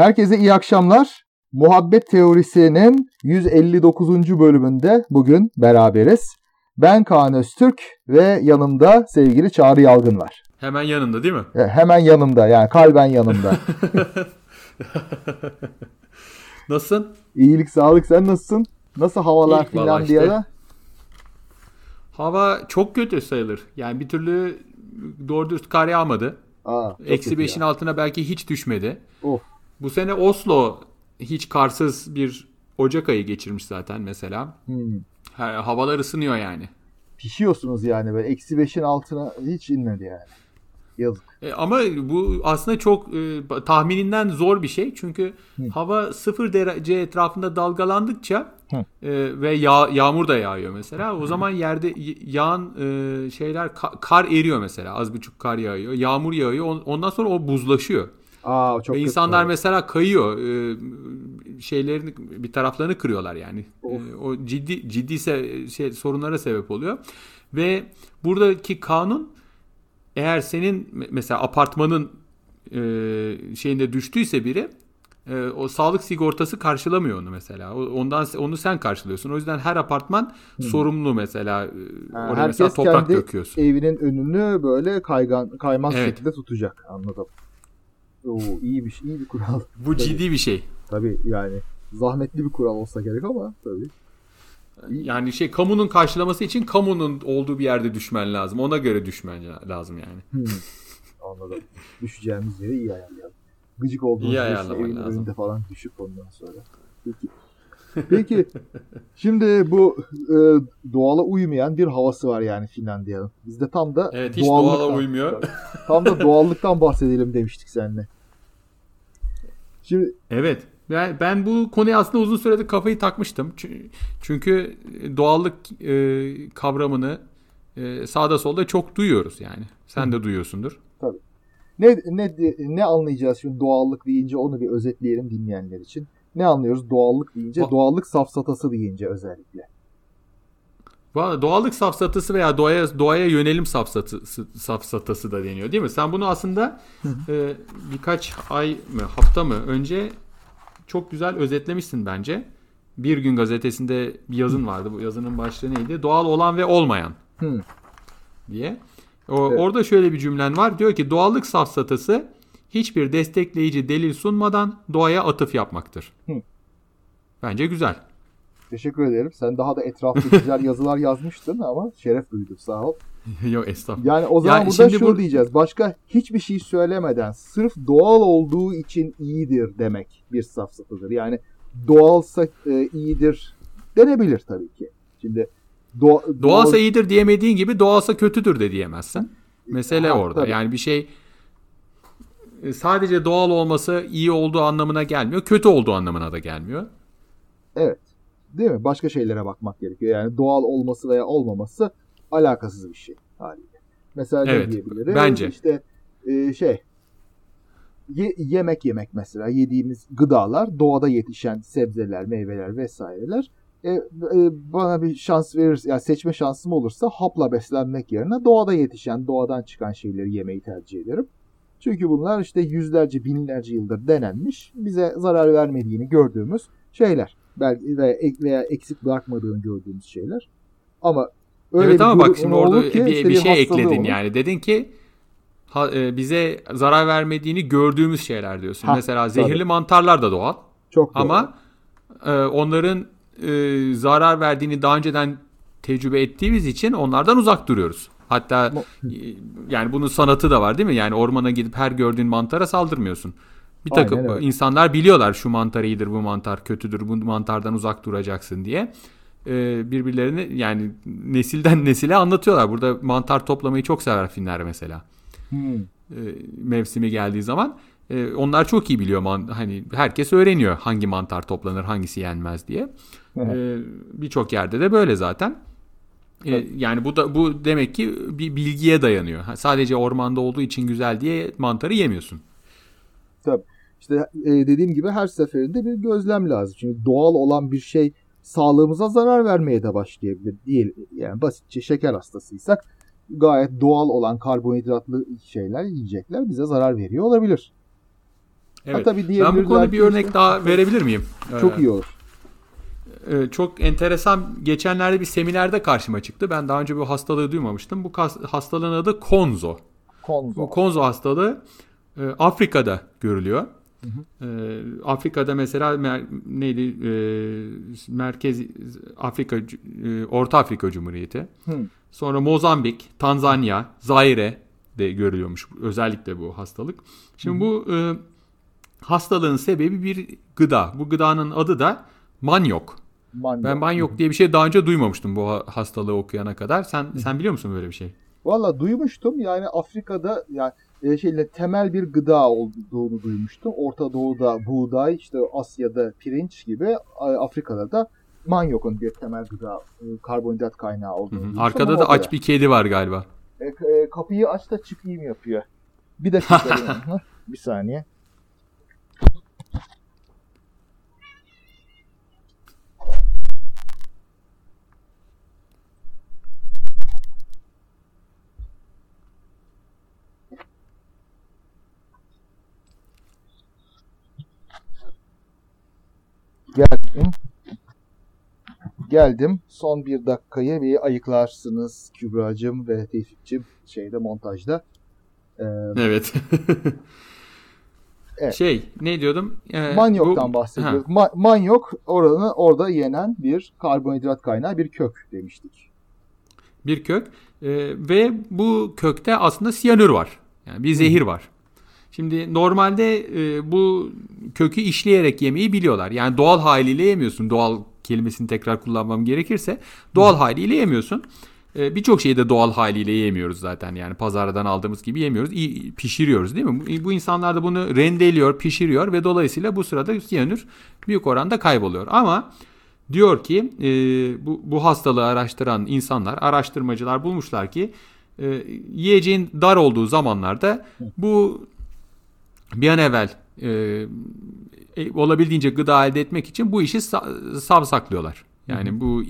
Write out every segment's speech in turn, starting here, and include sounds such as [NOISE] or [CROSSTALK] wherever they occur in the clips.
Herkese iyi akşamlar. Muhabbet Teorisi'nin 159. bölümünde bugün beraberiz. Ben Kaan Öztürk ve yanımda sevgili Çağrı Yalgın var. Hemen yanında değil mi? E, hemen yanımda yani kalben yanımda. [LAUGHS] Nasılsın? İyilik sağlık sen nasılsın? Nasıl havalar vallahi Finlandiya'da? işte. Hava çok kötü sayılır. Yani bir türlü doğru dürüst kar yağmadı. Aa, Eksi kötü 5'in ya. altına belki hiç düşmedi. Of. Bu sene Oslo hiç karsız bir Ocak ayı geçirmiş zaten mesela. Hmm. Ha- Havalar ısınıyor yani. Pişiyorsunuz yani böyle. Eksi beşin altına hiç inmedi yani. Yazık. E, ama bu aslında çok e, tahmininden zor bir şey. Çünkü hava sıfır derece etrafında dalgalandıkça Hı. e, ve yağ, yağmur da yağıyor mesela. O zaman yerde yağan e, şeyler ka- kar eriyor mesela. Az buçuk kar yağıyor. Yağmur yağıyor. On- Ondan sonra o buzlaşıyor. Aa çok ve insanlar tabii. mesela kayıyor. E, şeylerini bir taraflarını kırıyorlar yani. E, o ciddi ciddi se- şey sorunlara sebep oluyor. Ve buradaki kanun eğer senin me- mesela apartmanın e, şeyinde düştüyse biri e, o sağlık sigortası karşılamıyor onu mesela. Ondan onu sen karşılıyorsun. O yüzden her apartman sorumlu mesela. E, Ha, Oraya mesela toprak kendi döküyorsun. evinin önünü böyle kaygan kaymaz Evet. şekilde tutacak. Anladım. Oo, iyi bir iyi bir kural. Bu ciddi bir şey. Tabii yani zahmetli bir kural olsa gerek ama tabii. Yani şey kamunun karşılaması için kamunun olduğu bir yerde düşmen lazım. Ona göre düşmen lazım yani. Hmm. Anladım. Düşeceğimiz yeri iyi ayarlayalım. Gıcık olduğumuz İyi bir ayarlaman evin lazım. önünde falan düşüp ondan sonra. Peki. Peki. Şimdi bu e, doğala uymayan bir havası var yani Finlandiya'nın. Bizde tam da Evet, hiç doğala uymuyor. [LAUGHS] Tam da doğallıktan bahsedelim demiştik seninle. Şimdi Evet. Ben, ben bu konuya aslında uzun süredir kafayı takmıştım. Çü- Çünkü doğallık e, kavramını e, sağda solda çok duyuyoruz yani. Sen de duyuyorsundur. ne ne ne anlayacağız şimdi doğallık deyince onu bir özetleyelim dinleyenler için. Ne anlıyoruz doğallık deyince? Do- Doğallık safsatası deyince özellikle. Valla Doğallık safsatası veya doğaya doğaya yönelim safsatası, safsatası da deniyor değil mi? Sen bunu aslında e, birkaç ay mı hafta mı önce çok güzel özetlemişsin bence. Bir gün gazetesinde bir yazın vardı. Bu yazının başlığı neydi? Doğal olan ve olmayan diye. O, Evet. Orada şöyle bir cümlen var. Diyor ki doğallık safsatası hiçbir destekleyici delil sunmadan doğaya atıf yapmaktır. Hı. Bence güzel. Teşekkür ederim. Sen daha da etraflı güzel yazılar yazmıştın ama şeref duydum sağ ol. [LAUGHS] Yok estağfurullah. Yani o zaman Ya burada şunu bu- diyeceğiz. Başka hiçbir şey söylemeden sırf doğal olduğu için iyidir demek bir safsatıdır. Yani doğalsa e, iyidir denebilir tabii ki. Şimdi doğa, Doğalsa doğal- iyidir diyemediğin gibi doğalsa kötüdür de diyemezsin. Mesele Ha, orada. tabii. Yani bir şey sadece doğal olması iyi olduğu anlamına gelmiyor. Kötü olduğu anlamına da gelmiyor. Evet. Değil mi? Başka şeylere bakmak gerekiyor. Yani doğal olması veya olmaması alakasız bir şey haliyle. Mesela ne Evet, diyebiliriz? bence. İşte e, şey ye- yemek yemek mesela yediğimiz gıdalar doğada yetişen sebzeler, meyveler vesaireler. E, e, bana bir şans verir, yani seçme şansım olursa hapla beslenmek yerine doğada yetişen, doğadan çıkan şeyleri yemeyi tercih ederim. Çünkü bunlar işte yüzlerce, binlerce yıldır denenmiş, bize zarar vermediğini gördüğümüz şeyler. Belki veya, veya eksik bırakmadığını gördüğümüz şeyler. Ama öyle evet bir ama bak şimdi orada ki bir, işte bir şey ekledin olur. yani. Dedin ki ha- e, bize zarar vermediğini gördüğümüz şeyler diyorsun. Ha, Mesela zehirli tabii. mantarlar da doğal. Çok. Ama e, onların e, zarar verdiğini daha önceden tecrübe ettiğimiz için onlardan uzak duruyoruz. Hatta e, yani bunun sanatı da var değil mi? Yani ormana gidip her gördüğün mantara saldırmıyorsun. Bir takım Aynen öyle. insanlar biliyorlar şu mantar iyidir, bu mantar kötüdür, bu mantardan uzak duracaksın diye. E, birbirlerini yani nesilden [LAUGHS] nesile anlatıyorlar. Burada mantar toplamayı çok sever Finler mesela Hmm. e, mevsimi geldiği zaman e, onlar çok iyi biliyor man- hani herkes öğreniyor hangi mantar toplanır hangisi yenmez diye E, birçok yerde de böyle zaten E, yani bu da bu demek ki bir bilgiye dayanıyor sadece ormanda olduğu için güzel diye mantarı yemiyorsun Tabii. İşte e, dediğim gibi her seferinde bir gözlem lazım. Çünkü doğal olan bir şey sağlığımıza zarar vermeye de başlayabilir. Değil, yani basitçe şeker hastasıysak gayet doğal olan karbonhidratlı şeyler, yiyecekler bize zarar veriyor olabilir. Evet. Ha, tabii ben bu konuda bir örnek daha verebilir miyim? Çok ee, iyi olur. E, çok enteresan geçenlerde bir seminerde karşıma çıktı. Ben daha önce bu hastalığı duymamıştım. Bu hastalığın adı konzo. Konzo. Bu konzo hastalığı e, Afrika'da görülüyor. Hı hı. E, Afrika'da mesela mer, neydi e, Merkez Afrika e, Orta Afrika Cumhuriyeti. Hı. Sonra Mozambik, Tanzanya, Zaire de görülüyormuş özellikle bu hastalık. Şimdi hı hı. bu e, hastalığın sebebi bir gıda. Bu gıdanın adı da manyok. Manyok. Ben manyok diye bir şey daha önce duymamıştım bu hastalığı okuyana kadar. Sen hı. sen biliyor musun böyle bir şey? Valla duymuştum. Yani Afrika'da yani e, şeyle temel bir gıda olduğunu duymuştum. Orta Doğu'da buğday, işte Asya'da pirinç gibi, Afrika'da da manyokun bir temel gıda, e, karbonhidrat kaynağı olduğunu duymuştum. Arkada da aç bir kedi var galiba. E, e, kapıyı aç da çıkayım yapıyor. Bir dakika. [LAUGHS] bir saniye. Geldim. Geldim. Son bir dakikayı bir ayıklarsınız Kübra'cığım ve Tevfik'cim şeyde montajda. Ee, evet. [LAUGHS] evet. Şey ne diyordum? Ee, Manyok'tan bu... bahsediyoruz. Ma- manyok oranı orada yenen bir karbonhidrat kaynağı bir kök demiştik. Bir kök ee, ve bu kökte aslında siyanür var. Yani bir zehir var. Şimdi normalde e, bu kökü işleyerek yemeyi biliyorlar. Yani doğal haliyle yemiyorsun. Doğal kelimesini tekrar kullanmam gerekirse doğal haliyle yemiyorsun. E, Birçok şeyi de doğal haliyle yemiyoruz zaten. Yani pazardan aldığımız gibi yemiyoruz. İyi, pişiriyoruz değil mi? Bu insanlar da bunu rendeliyor, pişiriyor ve dolayısıyla bu sırada siyanür büyük oranda kayboluyor. Ama diyor ki e, bu, bu hastalığı araştıran insanlar, araştırmacılar bulmuşlar ki e, yiyeceğin dar olduğu zamanlarda bu bir an evvel e, e, olabildiğince gıda elde etmek için bu işi sa- savsaklıyorlar. Yani bu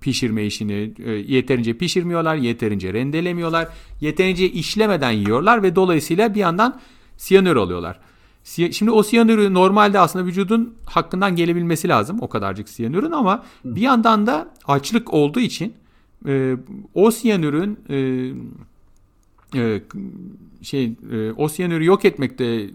pişirme işini e, yeterince pişirmiyorlar, yeterince rendelemiyorlar, yeterince işlemeden yiyorlar ve dolayısıyla bir yandan siyanür alıyorlar. Şimdi o siyanürü normalde aslında vücudun hakkından gelebilmesi lazım o kadarcık siyanürün ama bir yandan da açlık olduğu için e, o siyanürün e, e, şey e, o siyanürü yok etmekte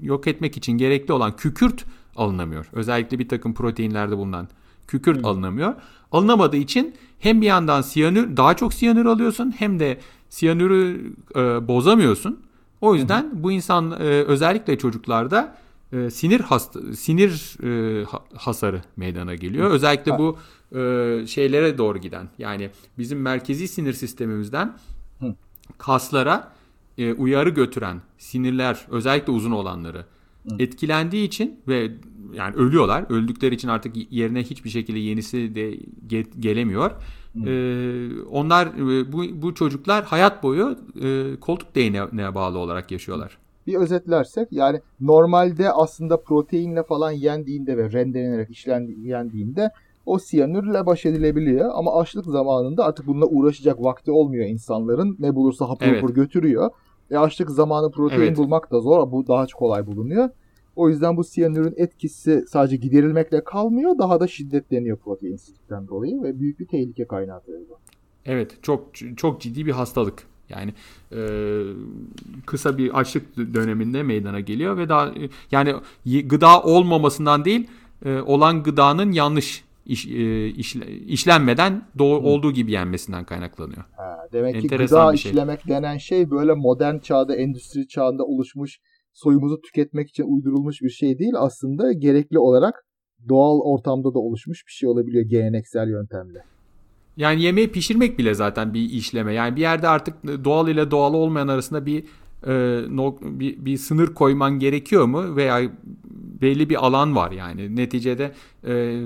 yok etmek için gerekli olan kükürt alınamıyor. Özellikle bir takım proteinlerde bulunan kükürt hmm. alınamıyor. Alınamadığı için hem bir yandan siyanür daha çok siyanür alıyorsun hem de siyanürü e, bozamıyorsun. O yüzden hmm. bu insan e, özellikle çocuklarda e, sinir hasta sinir e, hasarı meydana geliyor. Hmm. Özellikle bu e, şeylere doğru giden yani bizim merkezi sinir sistemimizden kaslara e, uyarı götüren sinirler özellikle uzun olanları etkilendiği için ve yani ölüyorlar. Öldükleri için artık yerine hiçbir şekilde yenisi de ge- gelemiyor. Ee, onlar e, bu, bu çocuklar hayat boyu e, koltuk değneğine bağlı olarak yaşıyorlar. Bir özetlersek yani normalde aslında proteinle falan yendiğinde ve rendelenerek yendiğinde o siyanürle baş edilebiliyor. Ama açlık zamanında artık bununla uğraşacak vakti olmuyor insanların. Ne bulursa hapur evet. hapur götürüyor. E açlık zamanı protein evet. bulmak da zor. Bu daha kolay bulunuyor. O yüzden bu siyanürün etkisi sadece giderilmekle kalmıyor. Daha da şiddetleniyor proteinsizlikten dolayı ve büyük bir tehlike kaynağı bu. Evet çok çok ciddi bir hastalık. Yani e, kısa bir açlık döneminde meydana geliyor ve daha yani gıda olmamasından değil e, olan gıdanın yanlış iş, e, işle, işlenmeden doğru, olduğu gibi yenmesinden kaynaklanıyor. Ha, demek Enteresan ki gıda şey. işlemek denen şey böyle modern çağda, endüstri çağında oluşmuş, soyumuzu tüketmek için uydurulmuş bir şey değil. Aslında gerekli olarak doğal ortamda da oluşmuş bir şey olabiliyor geleneksel yöntemle. Yani yemeği pişirmek bile zaten bir işleme. Yani bir yerde artık doğal ile doğal olmayan arasında bir e, no, bir, bir sınır koyman gerekiyor mu veya belli bir alan var yani neticede e,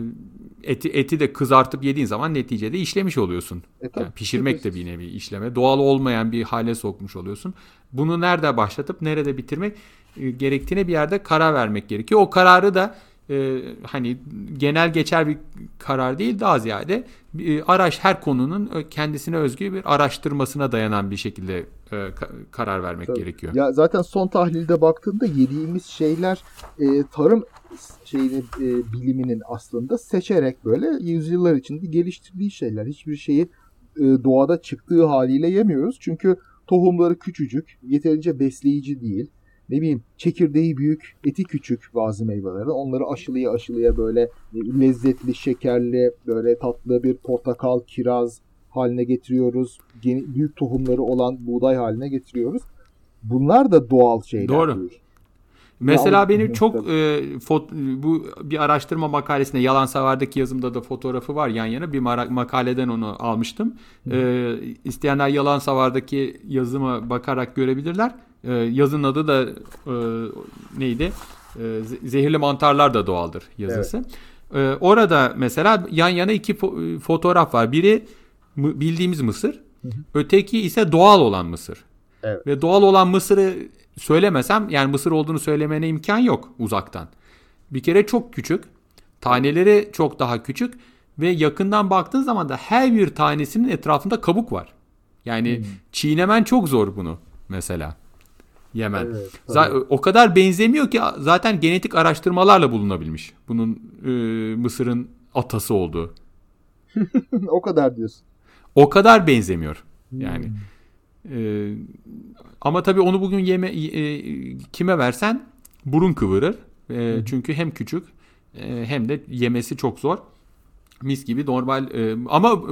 eti eti de kızartıp yediğin zaman neticede işlemiş oluyorsun. E, yani pişirmek de bir nevi işleme. Doğal olmayan bir hale sokmuş oluyorsun. Bunu nerede başlatıp nerede bitirmek e, gerektiğine bir yerde karar vermek gerekiyor. O kararı da e, hani genel geçer bir karar değil daha ziyade e, araç her konunun kendisine özgü bir araştırmasına dayanan bir şekilde e, ka- karar vermek Tabii. gerekiyor. Ya zaten son tahlilde baktığında yediğimiz şeyler e, tarım şeyini e, biliminin aslında seçerek böyle yüzyıllar içinde geliştirdiği şeyler. Hiçbir şeyi e, doğada çıktığı haliyle yemiyoruz. Çünkü tohumları küçücük, yeterince besleyici değil ne bileyim çekirdeği büyük, eti küçük bazı meyvelerin. Onları aşılıya aşılıya böyle lezzetli, şekerli, böyle tatlı bir portakal, kiraz haline getiriyoruz. Büyük tohumları olan buğday haline getiriyoruz. Bunlar da doğal şeyler. Doğru. Değil. Mesela ya, benim çok e, fot, bu bir araştırma makalesinde yalan savardaki yazımda da fotoğrafı var yan yana bir makaleden onu almıştım. E, isteyenler yalan savardaki yazıma bakarak görebilirler. E, yazın adı da e, neydi? E, zehirli mantarlar da doğaldır yazısı. Evet. E, orada mesela yan yana iki fo- fotoğraf var. Biri bildiğimiz Mısır, hı hı. öteki ise doğal olan Mısır. Evet. Ve doğal olan Mısır'ı söylemesem yani Mısır olduğunu söylemene imkan yok uzaktan. Bir kere çok küçük. Taneleri çok daha küçük ve yakından baktığın zaman da her bir tanesinin etrafında kabuk var. Yani hmm. çiğnemen çok zor bunu mesela. Yemen. Evet, o kadar benzemiyor ki zaten genetik araştırmalarla bulunabilmiş. Bunun e, Mısır'ın atası olduğu. [LAUGHS] o kadar diyorsun. O kadar benzemiyor. Yani. Hmm. E, ama tabii onu bugün yeme e, kime versen burun kıvırır. E, çünkü hem küçük e, hem de yemesi çok zor. Mis gibi normal e, ama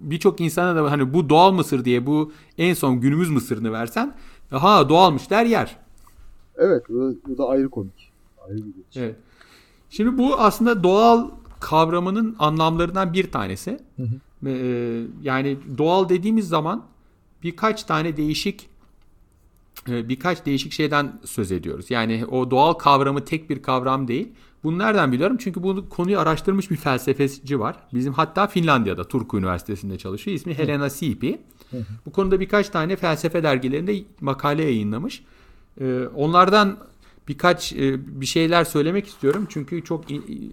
birçok insana da hani bu doğal mısır diye bu en son günümüz mısırını versen ha doğalmış der yer. Evet bu, bu da ayrı komik. Ayrı bir şey. Evet. Şimdi bu aslında doğal kavramının anlamlarından bir tanesi. Hı hı. E, yani doğal dediğimiz zaman birkaç tane değişik e, birkaç değişik şeyden söz ediyoruz. Yani o doğal kavramı tek bir kavram değil. Bunu nereden biliyorum? Çünkü bu konuyu araştırmış bir felsefeci var. Bizim hatta Finlandiya'da Turku Üniversitesi'nde çalışıyor. İsmi Helena Siipi. Bu konuda birkaç tane felsefe dergilerinde makale yayınlamış. E, onlardan birkaç e, bir şeyler söylemek istiyorum. Çünkü çok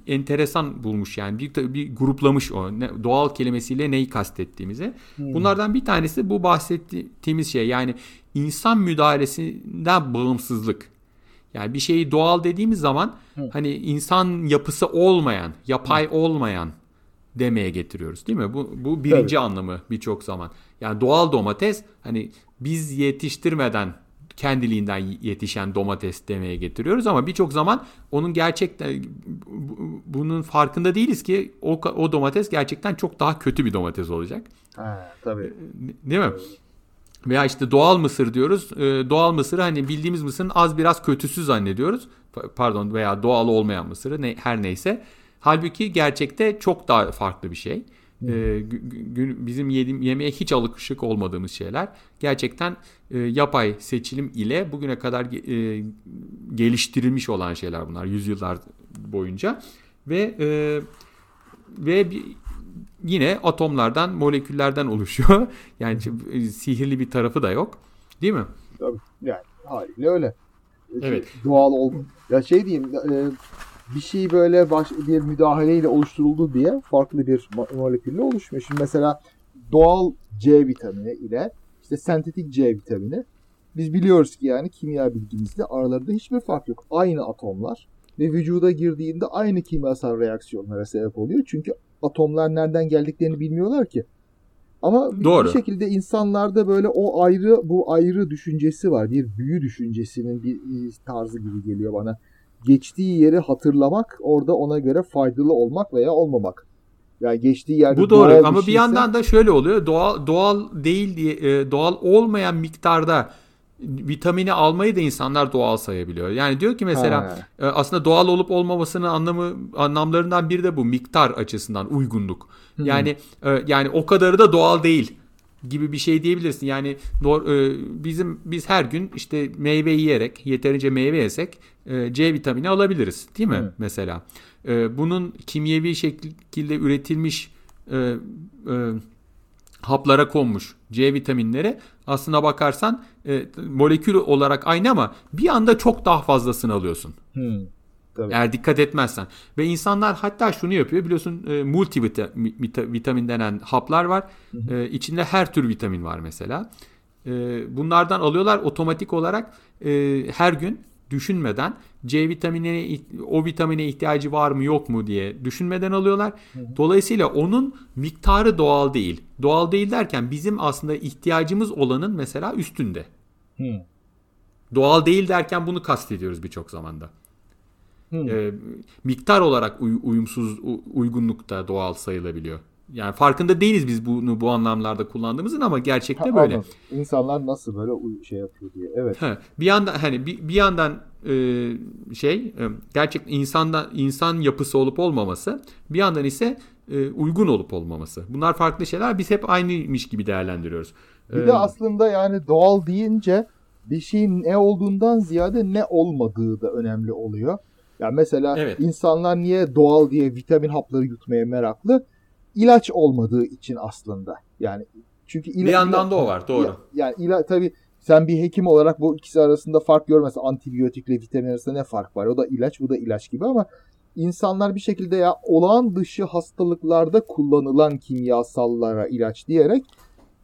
enteresan bulmuş yani. Bir, bir gruplamış o. doğal kelimesiyle neyi kastettiğimizi. Bunlardan bir tanesi bu bahsettiğimiz şey. Yani insan müdahalesinden bağımsızlık. Yani bir şeyi doğal dediğimiz zaman Hı. hani insan yapısı olmayan, yapay Hı. olmayan demeye getiriyoruz değil mi? Bu, bu birinci evet. anlamı birçok zaman. Yani doğal domates hani biz yetiştirmeden kendiliğinden yetişen domates demeye getiriyoruz ama birçok zaman onun gerçekten bunun farkında değiliz ki o, o domates gerçekten çok daha kötü bir domates olacak. Ha, tabii. Değil mi? Veya işte doğal mısır diyoruz. Ee, doğal mısırı hani bildiğimiz mısırın az biraz kötüsü zannediyoruz. Pardon veya doğal olmayan mısırı ne, her neyse. Halbuki gerçekte çok daha farklı bir şey. Ee, bizim yedim, yemeğe hiç alışık olmadığımız şeyler. Gerçekten e, yapay seçilim ile bugüne kadar e, geliştirilmiş olan şeyler bunlar yüzyıllar boyunca. Ve e, ve bir, yine atomlardan, moleküllerden oluşuyor. [LAUGHS] Yani e, sihirli bir tarafı da yok. Değil mi? Tabii. Yani haliyle öyle. Evet. Doğal ol. Ya şey diyeyim, e, bir şey böyle baş, bir müdahaleyle oluşturuldu diye farklı bir molekülle oluşmuyor. Şimdi mesela doğal C vitamini ile işte sentetik C vitamini biz biliyoruz ki yani kimya bilgimizde aralarında hiçbir fark yok. Aynı atomlar ve vücuda girdiğinde aynı kimyasal reaksiyonlara sebep oluyor. Çünkü atomlar nereden geldiklerini bilmiyorlar ki. Ama Doğru. bir şekilde insanlarda böyle o ayrı bu ayrı düşüncesi var. Bir büyü düşüncesinin bir tarzı gibi geliyor bana. Geçtiği yeri hatırlamak, orada ona göre faydalı olmak veya olmamak. Yani geçtiği yerde Bu doğru ama bir, şeyse... yandan da şöyle oluyor. Doğal doğal değil diye e, doğal olmayan miktarda vitamini almayı da insanlar doğal sayabiliyor. Yani diyor ki mesela ha. E, aslında doğal olup olmamasının anlamı anlamlarından biri de bu miktar açısından uygunluk. Hmm. Yani e, yani o kadarı da doğal değil gibi bir şey diyebilirsin. Yani e, bizim biz her gün işte meyve yiyerek yeterince meyve yesek C vitamini alabiliriz değil mi hmm. mesela? Bunun kimyevi şekilde üretilmiş haplara konmuş C vitaminleri aslına bakarsan e, molekül olarak aynı ama bir anda çok daha fazlasını alıyorsun. Hmm. Tabii. Eğer dikkat etmezsen. Ve insanlar hatta şunu yapıyor biliyorsun e, multivitamin denen haplar var. Hı hı. E, içinde her tür vitamin var mesela. E, bunlardan alıyorlar otomatik olarak e, her gün düşünmeden C vitamini o vitamine ihtiyacı var mı yok mu diye düşünmeden alıyorlar. Dolayısıyla onun miktarı doğal değil. Doğal değil derken bizim aslında ihtiyacımız olanın mesela üstünde. Hı. Doğal değil derken bunu kastediyoruz birçok zamanda. E, miktar olarak uy- uyumsuz uygunlukta doğal sayılabiliyor. Yani farkında değiliz biz bunu bu anlamlarda kullandığımızın ama gerçekte ha, böyle. Anladım. İnsanlar nasıl böyle şey yapıyor diye. Evet. Ha, bir yandan hani bir, bir yandan e, şey e, gerçek insanda insan yapısı olup olmaması, bir yandan ise e, uygun olup olmaması. Bunlar farklı şeyler. Biz hep aynıymış gibi değerlendiriyoruz. Bir ee, de aslında yani doğal deyince bir şeyin ne olduğundan ziyade ne olmadığı da önemli oluyor. Yani mesela evet. insanlar niye doğal diye vitamin hapları yutmaya meraklı? İlaç olmadığı için aslında. Yani çünkü ila, bir yandan da o var doğru. Yani ila, tabii sen bir hekim olarak bu ikisi arasında fark görmezsin. Antibiyotikle vitamin arasında ne fark var? O da ilaç, bu da ilaç gibi ama insanlar bir şekilde ya olağan dışı hastalıklarda kullanılan kimyasallara ilaç diyerek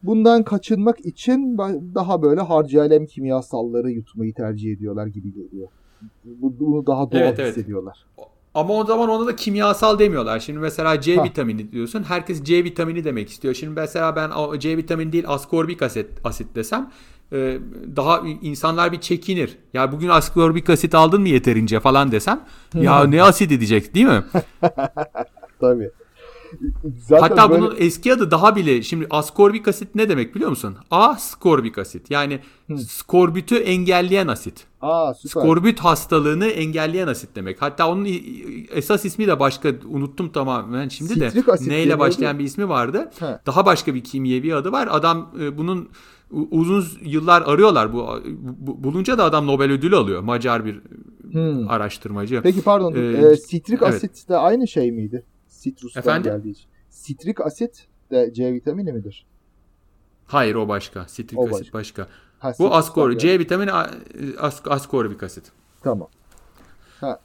bundan kaçınmak için daha böyle harcayalem kimyasalları yutmayı tercih ediyorlar gibi geliyor. Bunu daha doğal evet, hissediyorlar. Evet. Ama o zaman ona da kimyasal demiyorlar. Şimdi mesela C ha. vitamini diyorsun. Herkes C vitamini demek istiyor. Şimdi mesela ben C vitamini değil askorbik asit, asit desem e, daha insanlar bir çekinir. Ya bugün askorbik asit aldın mı yeterince falan desem ya ne asit edecek değil mi? [LAUGHS] Tabii. Zaten Hatta böyle... bunun eski adı daha bile şimdi askorbik asit ne demek biliyor musun? Askorbik asit. Yani Hı. skorbütü engelleyen asit. Aa, süper. Skorbut hastalığını engelleyen asit demek. Hatta onun esas ismi de başka unuttum tamamen şimdi Sitrik de neyle başlayan bir ismi vardı. He. Daha başka bir kimyevi adı var. Adam e, bunun uzun yıllar arıyorlar bu, bu bulunca da adam Nobel ödülü alıyor. Macar bir hmm. araştırmacı. Peki pardon. Ee, e, sitrik evet. asit de aynı şey miydi? Sitrustan Efendim? geldiği için. Sitrik asit de C vitamini midir? Hayır o başka. Sitrik o asit başka. başka. Ha, Bu askor C vitamini as, askorbik asit. Tamam. Ha,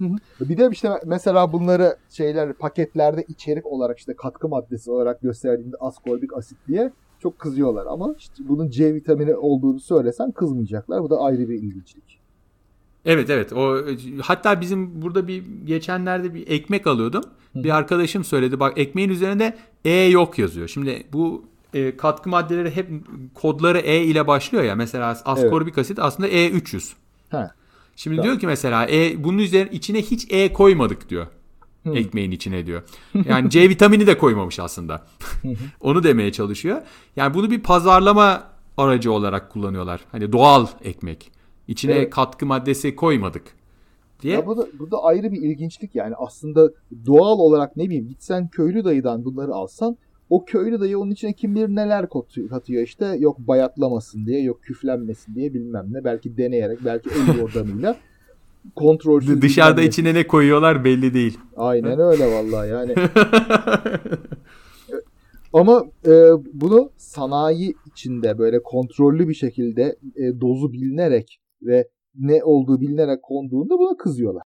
ee, bir de işte mesela bunları şeyler paketlerde içerik olarak işte katkı maddesi olarak gösterdiğinde askorbik asit diye çok kızıyorlar ama işte bunun C vitamini olduğunu söylesen kızmayacaklar. Bu da ayrı bir ilginçlik. Evet evet. O hatta bizim burada bir geçenlerde bir ekmek alıyordum. Hı. Bir arkadaşım söyledi. Bak ekmeğin üzerinde E yok yazıyor. Şimdi bu e, katkı maddeleri hep kodları E ile başlıyor ya. Mesela askorbik evet. asit aslında E300. He. Şimdi tamam. diyor ki mesela E bunun üzerine içine hiç E koymadık diyor. Hı. Ekmeğin içine diyor. Yani C vitamini de koymamış aslında. [LAUGHS] Onu demeye çalışıyor. Yani bunu bir pazarlama aracı olarak kullanıyorlar. Hani doğal ekmek. İçine evet. katkı maddesi koymadık diye. Ya bu da, bu da ayrı bir ilginçlik yani aslında doğal olarak ne bileyim gitsen köylü dayıdan bunları alsan o köylü dayı onun içine kim bilir neler katıyor işte yok bayatlamasın diye yok küflenmesin diye bilmem ne belki deneyerek belki el yordamıyla [LAUGHS] kontrolsüz. Dışarıda içine ne koyuyorlar belli değil. Aynen öyle vallahi yani. [LAUGHS] Ama e, bunu sanayi içinde böyle kontrollü bir şekilde e, dozu bilinerek ve ne olduğu bilinerek konduğunda buna kızıyorlar.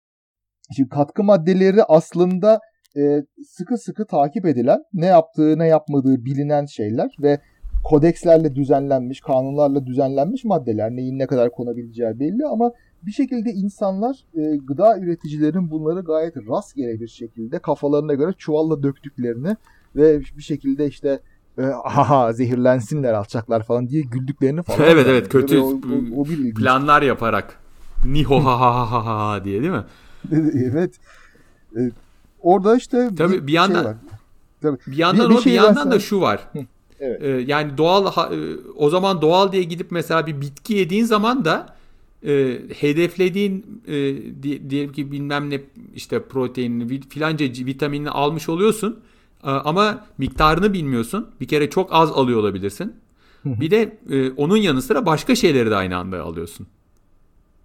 Şimdi katkı maddeleri aslında e, sıkı sıkı takip edilen, ne yaptığı ne yapmadığı bilinen şeyler ve kodekslerle düzenlenmiş, kanunlarla düzenlenmiş maddeler. Neyin ne kadar konabileceği belli ama bir şekilde insanlar e, gıda üreticilerin bunları gayet rastgele bir şekilde kafalarına göre çuvalla döktüklerini ve bir şekilde işte e, aha zehirlensinler alçaklar falan diye güldüklerini falan. [LAUGHS] evet evet kötü o, o, o bir planlar yaparak niho ha ha ha ha diye değil mi? [LAUGHS] evet. E, orada işte Tabii bir, bir yandan şey var. Tabii. Bir yandan bir, bir o şey bir yandan da şu var. evet. Ee, yani doğal e, o zaman doğal diye gidip mesela bir bitki yediğin zaman da e, hedeflediğin e, diyelim ki bilmem ne işte proteinini filanca vitaminini almış oluyorsun. E, ama miktarını bilmiyorsun. Bir kere çok az alıyor olabilirsin. bir de e, onun yanı sıra başka şeyleri de aynı anda alıyorsun.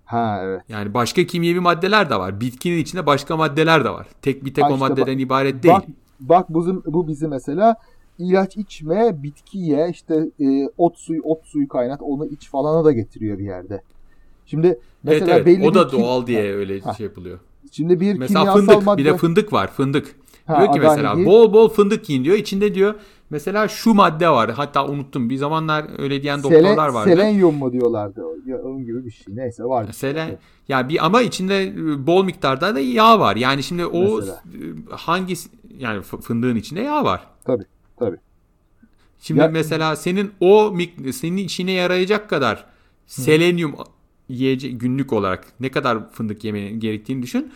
Ha evet. Yani başka kimyevi maddeler de var. Bitkinin içinde başka maddeler de var. Tek bir tek ha, o maddeden bak, ibaret değil. Bak, bak bu, bu bizi mesela ilaç içme, bitki ye, işte e, ot suyu, ot suyu kaynat, onu iç falana da getiriyor bir yerde. Şimdi mesela evet, evet. belli o da bir doğal diye öyle ha. şey yapılıyor. Şimdi bir mesela kimyasal fındık madde... bir de fındık var fındık. Ha, diyor ki mesela değil. bol bol fındık yiyin diyor. İçinde diyor mesela şu madde var. Hatta unuttum. Bir zamanlar öyle diyen Sele, doktorlar vardı. Selenyum mu diyorlardı. Onun gibi bir şey. Neyse var. Selen evet. ya bir ama içinde bol miktarda da yağ var. Yani şimdi o mesela. hangi yani fındığın içinde yağ var. Tabii. Tabii. Şimdi ya, mesela senin o senin içine yarayacak kadar selenyum yiyecek günlük olarak ne kadar fındık yemenin gerektiğini düşün.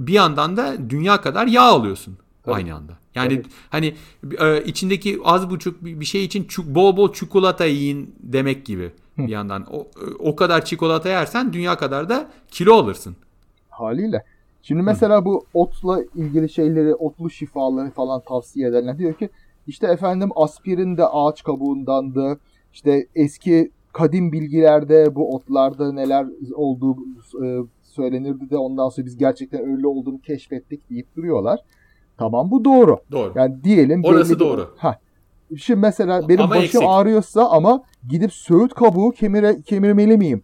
Bir yandan da dünya kadar yağ alıyorsun Tabii. aynı anda. Yani evet. hani e, içindeki az buçuk bir şey için bol bol çikolata yiyin demek gibi bir yandan. O, o kadar çikolata yersen dünya kadar da kilo alırsın. Haliyle. Şimdi mesela Hı. bu otla ilgili şeyleri, otlu şifaları falan tavsiye edenler diyor ki işte efendim aspirin de ağaç kabuğundandı. İşte eski kadim bilgilerde bu otlarda neler olduğu e, söylenirdi de ondan sonra biz gerçekten öyle olduğunu keşfettik deyip duruyorlar. Tamam bu doğru. Doğru. Yani diyelim. Orası doğru. Ha. Şimdi mesela benim ama başım eksik. ağrıyorsa ama gidip söğüt kabuğu kemire, kemirmeli miyim?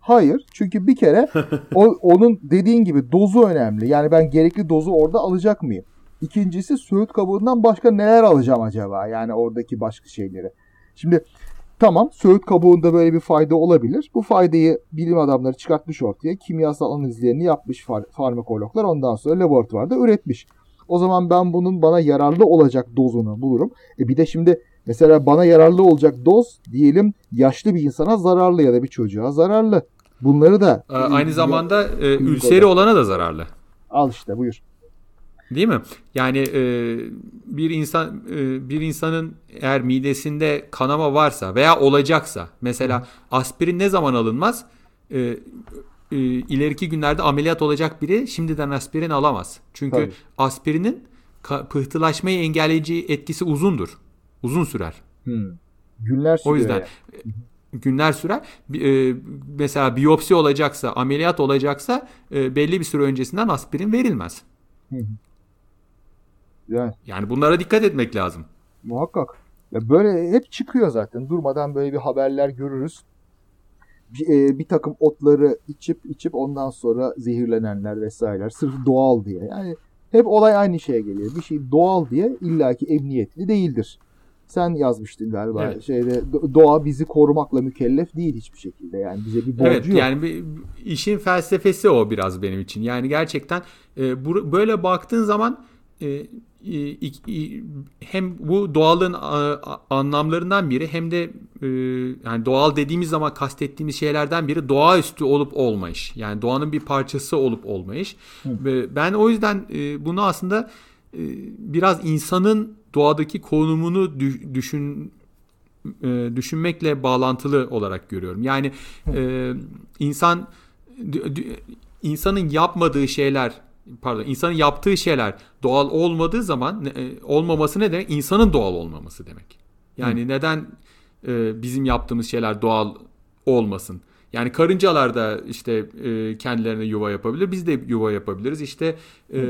Hayır. Çünkü bir kere [LAUGHS] o, onun dediğin gibi dozu önemli. Yani ben gerekli dozu orada alacak mıyım? İkincisi söğüt kabuğundan başka neler alacağım acaba? Yani oradaki başka şeyleri. Şimdi tamam söğüt kabuğunda böyle bir fayda olabilir. Bu faydayı bilim adamları çıkartmış ortaya. Kimyasal analizlerini yapmış far- farmakologlar. Ondan sonra laboratuvarda üretmiş. O zaman ben bunun bana yararlı olacak dozunu bulurum. E bir de şimdi mesela bana yararlı olacak doz diyelim yaşlı bir insana zararlı ya da bir çocuğa zararlı. Bunları da e, aynı zamanda e, ülseri olana da zararlı. Al işte buyur. Değil mi? Yani e, bir insan e, bir insanın eğer midesinde kanama varsa veya olacaksa mesela aspirin ne zaman alınmaz? E, e, ileriki günlerde ameliyat olacak biri şimdiden aspirin alamaz. Çünkü Tabii. aspirinin pıhtılaşmayı engelleyici etkisi uzundur. Uzun sürer. Hmm. Günler sürüyor. O yüzden yani. günler sürer. E, mesela biyopsi olacaksa, ameliyat olacaksa e, belli bir süre öncesinden aspirin verilmez. Yani. yani bunlara dikkat etmek lazım. Muhakkak. Ya böyle hep çıkıyor zaten. Durmadan böyle bir haberler görürüz bir, e, bir takım otları içip içip ondan sonra zehirlenenler vesaireler sırf doğal diye. Yani hep olay aynı şeye geliyor. Bir şey doğal diye illaki emniyetli değildir. Sen yazmıştın galiba evet. şeyde doğa bizi korumakla mükellef değil hiçbir şekilde. Yani bize bir borcu evet, yok. yani bir, işin felsefesi o biraz benim için. Yani gerçekten e, bu, böyle baktığın zaman e, hem bu doğalın anlamlarından biri hem de e, yani doğal dediğimiz zaman kastettiğimiz şeylerden biri doğaüstü olup olmayış. Yani doğanın bir parçası olup olmayış. Hı. Ben o yüzden e, bunu aslında e, biraz insanın doğadaki konumunu düşün düşünmekle bağlantılı olarak görüyorum. Yani insan insanın yapmadığı şeyler pardon insanın yaptığı şeyler doğal olmadığı zaman e, olmaması ne demek? İnsanın doğal olmaması demek. Yani Hı. neden e, bizim yaptığımız şeyler doğal olmasın? Yani karıncalar da işte e, kendilerine yuva yapabilir. Biz de yuva yapabiliriz. İşte e,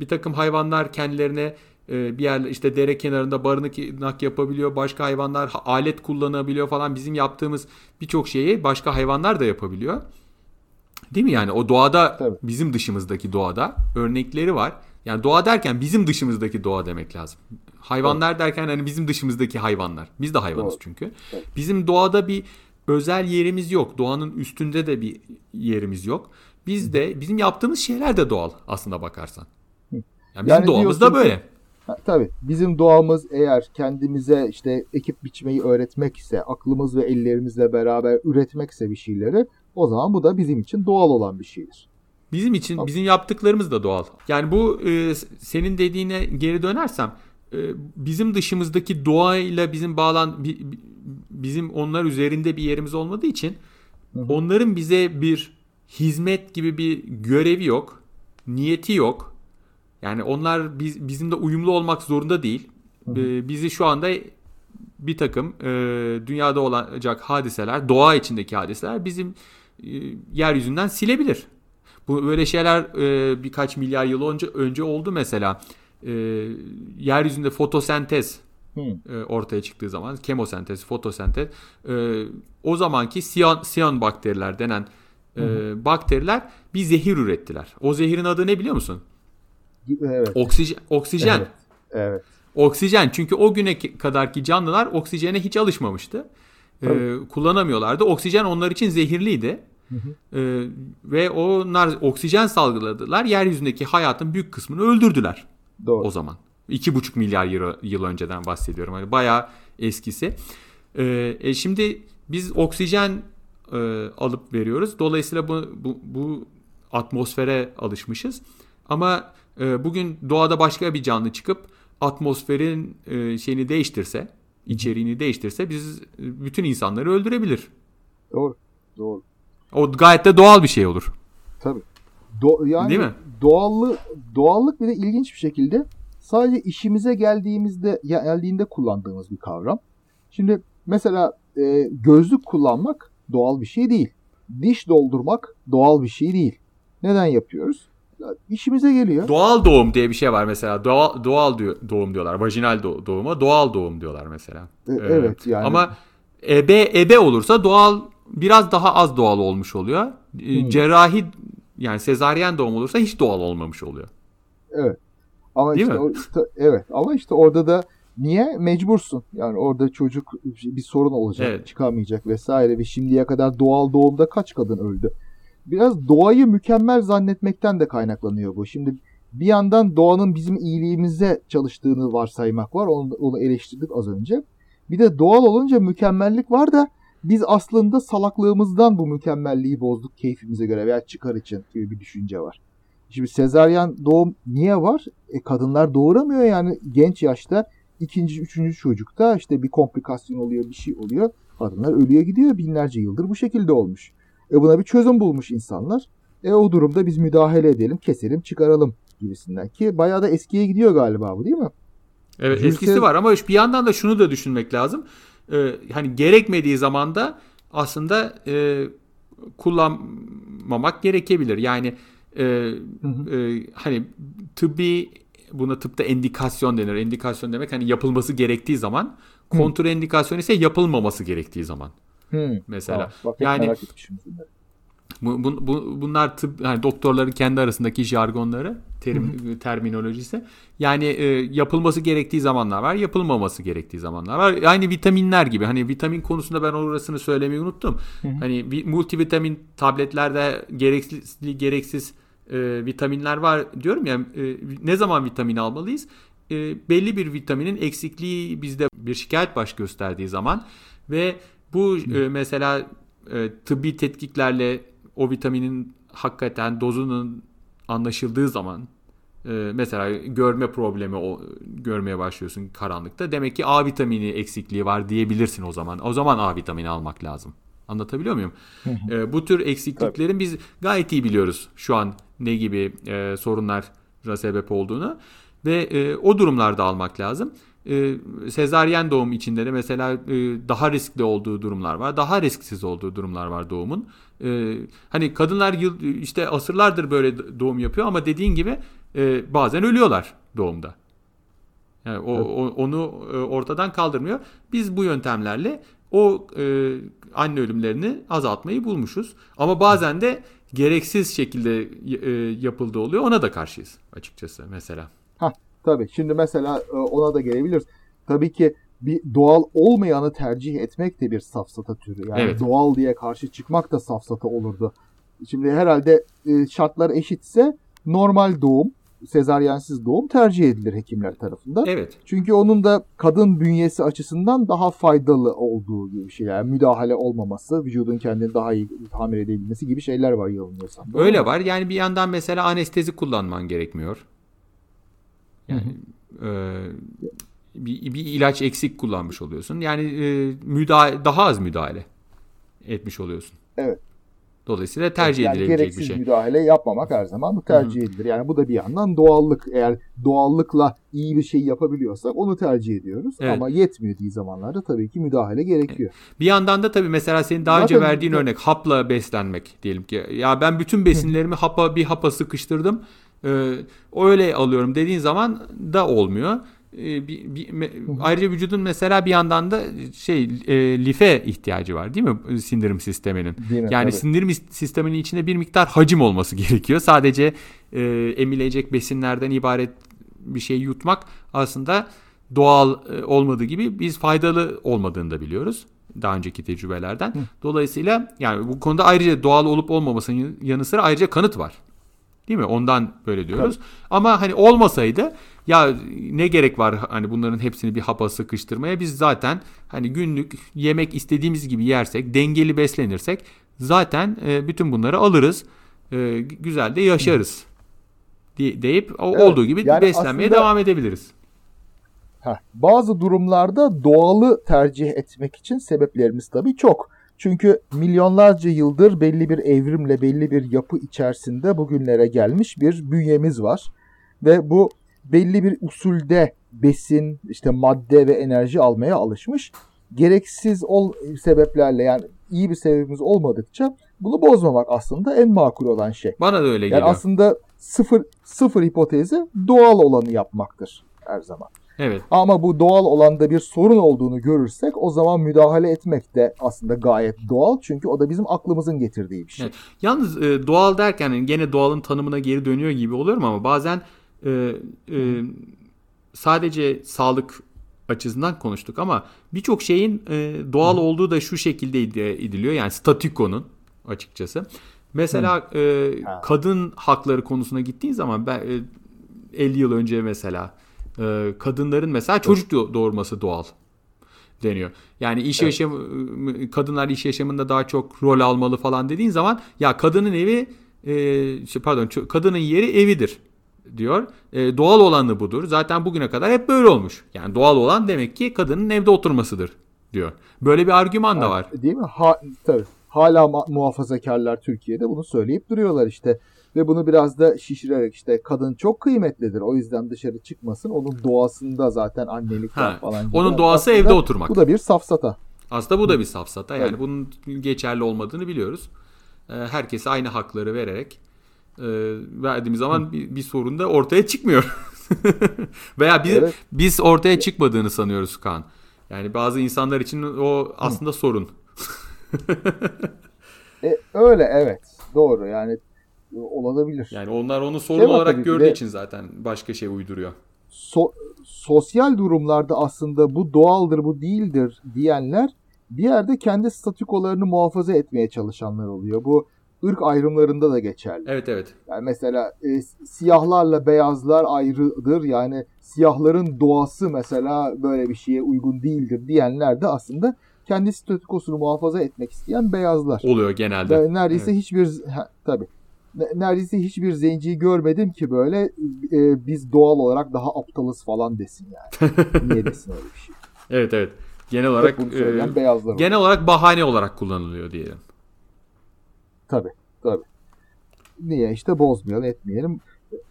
bir takım hayvanlar kendilerine e, bir yer işte dere kenarında barınak yapabiliyor. Başka hayvanlar alet kullanabiliyor falan. Bizim yaptığımız birçok şeyi başka hayvanlar da yapabiliyor. Değil mi yani o doğada Tabii. bizim dışımızdaki doğada örnekleri var. Yani doğa derken bizim dışımızdaki doğa demek lazım. Hayvanlar Tabii. derken hani bizim dışımızdaki hayvanlar. Biz de hayvanız Doğru. çünkü. Tabii. Bizim doğada bir özel yerimiz yok. Doğanın üstünde de bir yerimiz yok. Biz de bizim yaptığımız şeyler de doğal aslında bakarsan. Yani bizim yani doğamız da böyle. Ha, tabii bizim doğamız eğer kendimize işte ekip biçmeyi öğretmek ise, aklımız ve ellerimizle beraber üretmekse bir şeyleri o zaman bu da bizim için doğal olan bir şeydir. Bizim için tamam. bizim yaptıklarımız da doğal. Yani bu e, senin dediğine geri dönersem e, bizim dışımızdaki doğayla bizim bağlan bi, bizim onlar üzerinde bir yerimiz olmadığı için Hı-hı. onların bize bir hizmet gibi bir görevi yok, niyeti yok. Yani onlar biz, bizimle uyumlu olmak zorunda değil. E, bizi şu anda bir takım e, dünyada olacak hadiseler, doğa içindeki hadiseler bizim e, yeryüzünden silebilir. Bu böyle şeyler e, birkaç milyar yıl önce önce oldu mesela. E, yeryüzünde fotosentez hmm. e, ortaya çıktığı zaman kemosentez, fotosentez e, o zamanki siyan siyan bakteriler denen e, bakteriler bir zehir ürettiler. O zehirin adı ne biliyor musun? Evet. Oksijen. Oksijen. Evet. evet. Oksijen. Çünkü o güne kadarki canlılar oksijene hiç alışmamıştı. Ee, kullanamıyorlardı. Oksijen onlar için zehirliydi. Hı hı. Ee, ve onlar oksijen salgıladılar. Yeryüzündeki hayatın büyük kısmını öldürdüler. Doğru. O zaman. 2,5 milyar yıl, yıl önceden bahsediyorum. Hani bayağı eskisi. Ee, e, şimdi biz oksijen e, alıp veriyoruz. Dolayısıyla bu, bu, bu atmosfere alışmışız. Ama e, bugün doğada başka bir canlı çıkıp atmosferin e, şeyini değiştirse, içeriğini değiştirse biz bütün insanları öldürebilir. Doğru. Doğru. O gayet de doğal bir şey olur. Tabii. Do- yani Değil mi? Doğallı doğallık bir de ilginç bir şekilde sadece işimize geldiğimizde geldiğinde kullandığımız bir kavram. Şimdi mesela e, gözlük kullanmak doğal bir şey değil. Diş doldurmak doğal bir şey değil. Neden yapıyoruz? İşimize geliyor. Doğal doğum diye bir şey var mesela. Doğal doğal doğum diyorlar. Vajinal doğuma doğal doğum diyorlar mesela. E, evet, evet yani. Ama ebe ebe olursa doğal biraz daha az doğal olmuş oluyor. E, hmm. Cerrahi yani sezaryen doğum olursa hiç doğal olmamış oluyor. Evet. Ama Değil işte, mi? O, işte evet ama işte orada da niye mecbursun? Yani orada çocuk bir sorun olacak, evet. çıkamayacak vesaire ve şimdiye kadar doğal doğumda kaç kadın öldü? Biraz doğayı mükemmel zannetmekten de kaynaklanıyor bu. Şimdi bir yandan doğanın bizim iyiliğimize çalıştığını varsaymak var. Onu, onu eleştirdik az önce. Bir de doğal olunca mükemmellik var da biz aslında salaklığımızdan bu mükemmelliği bozduk keyfimize göre veya çıkar için gibi bir düşünce var. Şimdi sezaryen doğum niye var? E, kadınlar doğuramıyor yani genç yaşta ikinci, üçüncü çocukta işte bir komplikasyon oluyor, bir şey oluyor. Kadınlar ölüye gidiyor binlerce yıldır bu şekilde olmuş. E buna bir çözüm bulmuş insanlar. E o durumda biz müdahale edelim, keselim, çıkaralım gibisinden. Ki bayağı da eskiye gidiyor galiba bu değil mi? Evet Jülse... eskisi var ama bir yandan da şunu da düşünmek lazım. Ee, hani gerekmediği zaman da aslında e, kullanmamak gerekebilir. Yani e, e, hani tıbbi buna tıpta endikasyon denir. Endikasyon demek hani yapılması gerektiği zaman. Kontraindikasyon ise yapılmaması gerektiği zaman. Hmm. Mesela. Tamam, bak, yani bu, bu, bu, bunlar tıp yani doktorların kendi arasındaki jargonları, terim, terminolojisi. Yani e, yapılması gerektiği zamanlar var, yapılmaması gerektiği zamanlar var. Aynı vitaminler gibi. Hani vitamin konusunda ben orasını söylemeyi unuttum. Hani multivitamin tabletlerde gereksiz gereksiz e, vitaminler var diyorum ya. E, ne zaman vitamin almalıyız? E, belli bir vitaminin eksikliği bizde bir şikayet baş gösterdiği zaman ve bu e, mesela e, tıbbi tetkiklerle o vitaminin hakikaten dozunun anlaşıldığı zaman e, mesela görme problemi o görmeye başlıyorsun karanlıkta. Demek ki A vitamini eksikliği var diyebilirsin o zaman. O zaman A vitamini almak lazım. Anlatabiliyor muyum? e, bu tür eksikliklerin Tabii. biz gayet iyi biliyoruz şu an ne gibi e, sorunlara sebep olduğunu ve e, o durumlarda almak lazım e, sezaryen doğum içinde de mesela e, daha riskli olduğu durumlar var. Daha risksiz olduğu durumlar var doğumun. E, hani kadınlar yıl işte asırlardır böyle doğum yapıyor ama dediğin gibi e, bazen ölüyorlar doğumda. Yani o, o onu e, ortadan kaldırmıyor. Biz bu yöntemlerle o e, anne ölümlerini azaltmayı bulmuşuz. Ama bazen de gereksiz şekilde e, yapıldığı oluyor. Ona da karşıyız açıkçası mesela. Tabii şimdi mesela e, ona da gelebiliriz. Tabii ki bir doğal olmayanı tercih etmek de bir safsata türü. Yani evet. doğal diye karşı çıkmak da safsata olurdu. Şimdi herhalde e, şartlar eşitse normal doğum, sezaryensiz doğum tercih edilir hekimler tarafından. Evet. Çünkü onun da kadın bünyesi açısından daha faydalı olduğu gibi şeyler. Yani müdahale olmaması, vücudun kendini daha iyi tamir edebilmesi gibi şeyler var yanılmıyorsam. Öyle var. Yani bir yandan mesela anestezi kullanman gerekmiyor. Yani e, bir, bir ilaç eksik kullanmış oluyorsun. Yani e, müdahale daha az müdahale etmiş oluyorsun. Evet. Dolayısıyla tercih yani edilebilecek bir şey. Gereksiz müdahale yapmamak her zaman bu tercih edilir. Yani bu da bir yandan doğallık. Eğer doğallıkla iyi bir şey yapabiliyorsak onu tercih ediyoruz. Evet. Ama yetmediği zamanlarda tabii ki müdahale gerekiyor. Bir yandan da tabii mesela senin daha Zaten önce verdiğin de... örnek hapla beslenmek diyelim ki. Ya ben bütün besinlerimi hapa bir hapa sıkıştırdım. Ee, öyle alıyorum dediğin zaman da olmuyor. e, bir, bir, ayrıca vücudun mesela bir yandan da şey e, life ihtiyacı var değil mi sindirim sisteminin? Değil mi? Yani Tabii. sindirim sisteminin içinde bir miktar hacim olması [LAUGHS] gerekiyor. Sadece e, emilecek besinlerden ibaret bir şey yutmak aslında doğal e, olmadığı gibi biz faydalı olmadığını da biliyoruz daha önceki tecrübelerden. Hı. Dolayısıyla yani bu konuda ayrıca doğal olup olmamasının yanı sıra ayrıca kanıt var. Değil mi? Ondan böyle diyoruz. Tabii. Ama hani olmasaydı ya ne gerek var hani bunların hepsini bir hapa sıkıştırmaya? Biz zaten hani günlük yemek istediğimiz gibi yersek, dengeli beslenirsek zaten e, bütün bunları alırız. E, güzel de yaşarız. Hı. deyip evet, olduğu gibi yani beslenmeye aslında... devam edebiliriz. Heh, bazı durumlarda doğalı tercih etmek için sebeplerimiz tabii çok. Çünkü milyonlarca yıldır belli bir evrimle belli bir yapı içerisinde bugünlere gelmiş bir bünyemiz var. Ve bu belli bir usulde besin, işte madde ve enerji almaya alışmış. Gereksiz ol sebeplerle yani iyi bir sebebimiz olmadıkça bunu bozmamak aslında en makul olan şey. Bana da öyle geliyor. Yani aslında sıfır sıfır hipotezi doğal olanı yapmaktır her zaman. Evet. Ama bu doğal olanda bir sorun olduğunu görürsek o zaman müdahale etmek de aslında gayet doğal. Çünkü o da bizim aklımızın getirdiği bir şey. Evet. Yalnız e, doğal derken yani gene doğalın tanımına geri dönüyor gibi oluyorum ama bazen e, e, sadece sağlık açısından konuştuk ama birçok şeyin e, doğal Hı. olduğu da şu şekilde ediliyor. Yani statükonun açıkçası. Mesela e, kadın hakları konusuna gittiğin zaman ben e, 50 yıl önce mesela e, kadınların mesela çocuk doğurması doğal deniyor. Yani iş evet. yaşam kadınlar iş yaşamında daha çok rol almalı falan dediğin zaman ya kadının evi e, pardon kadının yeri evidir diyor. E, doğal olanı budur. Zaten bugüne kadar hep böyle olmuş. Yani doğal olan demek ki kadının evde oturmasıdır diyor. Böyle bir argüman da var. Değil mi? Ha, tabii. Hala muhafazakarlar Türkiye'de bunu söyleyip duruyorlar işte. Ve bunu biraz da şişirerek işte kadın çok kıymetlidir. O yüzden dışarı çıkmasın. Onun doğasında zaten annelik falan. Onun doğası evde oturmak. Bu da bir safsata. Aslında bu da bir safsata. Yani evet. bunun geçerli olmadığını biliyoruz. Ee, herkese aynı hakları vererek e, verdiğimiz zaman bir, bir sorun da ortaya çıkmıyor. [LAUGHS] Veya biz, evet. biz ortaya çıkmadığını sanıyoruz Kaan. Yani bazı insanlar için o aslında Hı. sorun. [LAUGHS] e, öyle evet. Doğru. Yani olabilir. Yani onlar onu sorun şey olarak gördüğü de, için zaten başka şey uyduruyor. So, sosyal durumlarda aslında bu doğaldır, bu değildir diyenler bir yerde kendi statükolarını muhafaza etmeye çalışanlar oluyor. Bu ırk ayrımlarında da geçerli. Evet evet. Yani mesela e, siyahlarla beyazlar ayrıdır. Yani siyahların doğası mesela böyle bir şeye uygun değildir diyenler de aslında kendi statükosunu muhafaza etmek isteyen beyazlar. Oluyor genelde. Neredeyse evet. hiçbir ha, tabii neredeyse hiçbir zenciyi görmedim ki böyle e, biz doğal olarak daha aptalız falan desin yani. [LAUGHS] Niye desin öyle bir şey? Evet evet. Genel olarak e, beyazlar genel olarak bahane olarak kullanılıyor diyelim. Tabii tabii. Niye işte bozmayalım etmeyelim.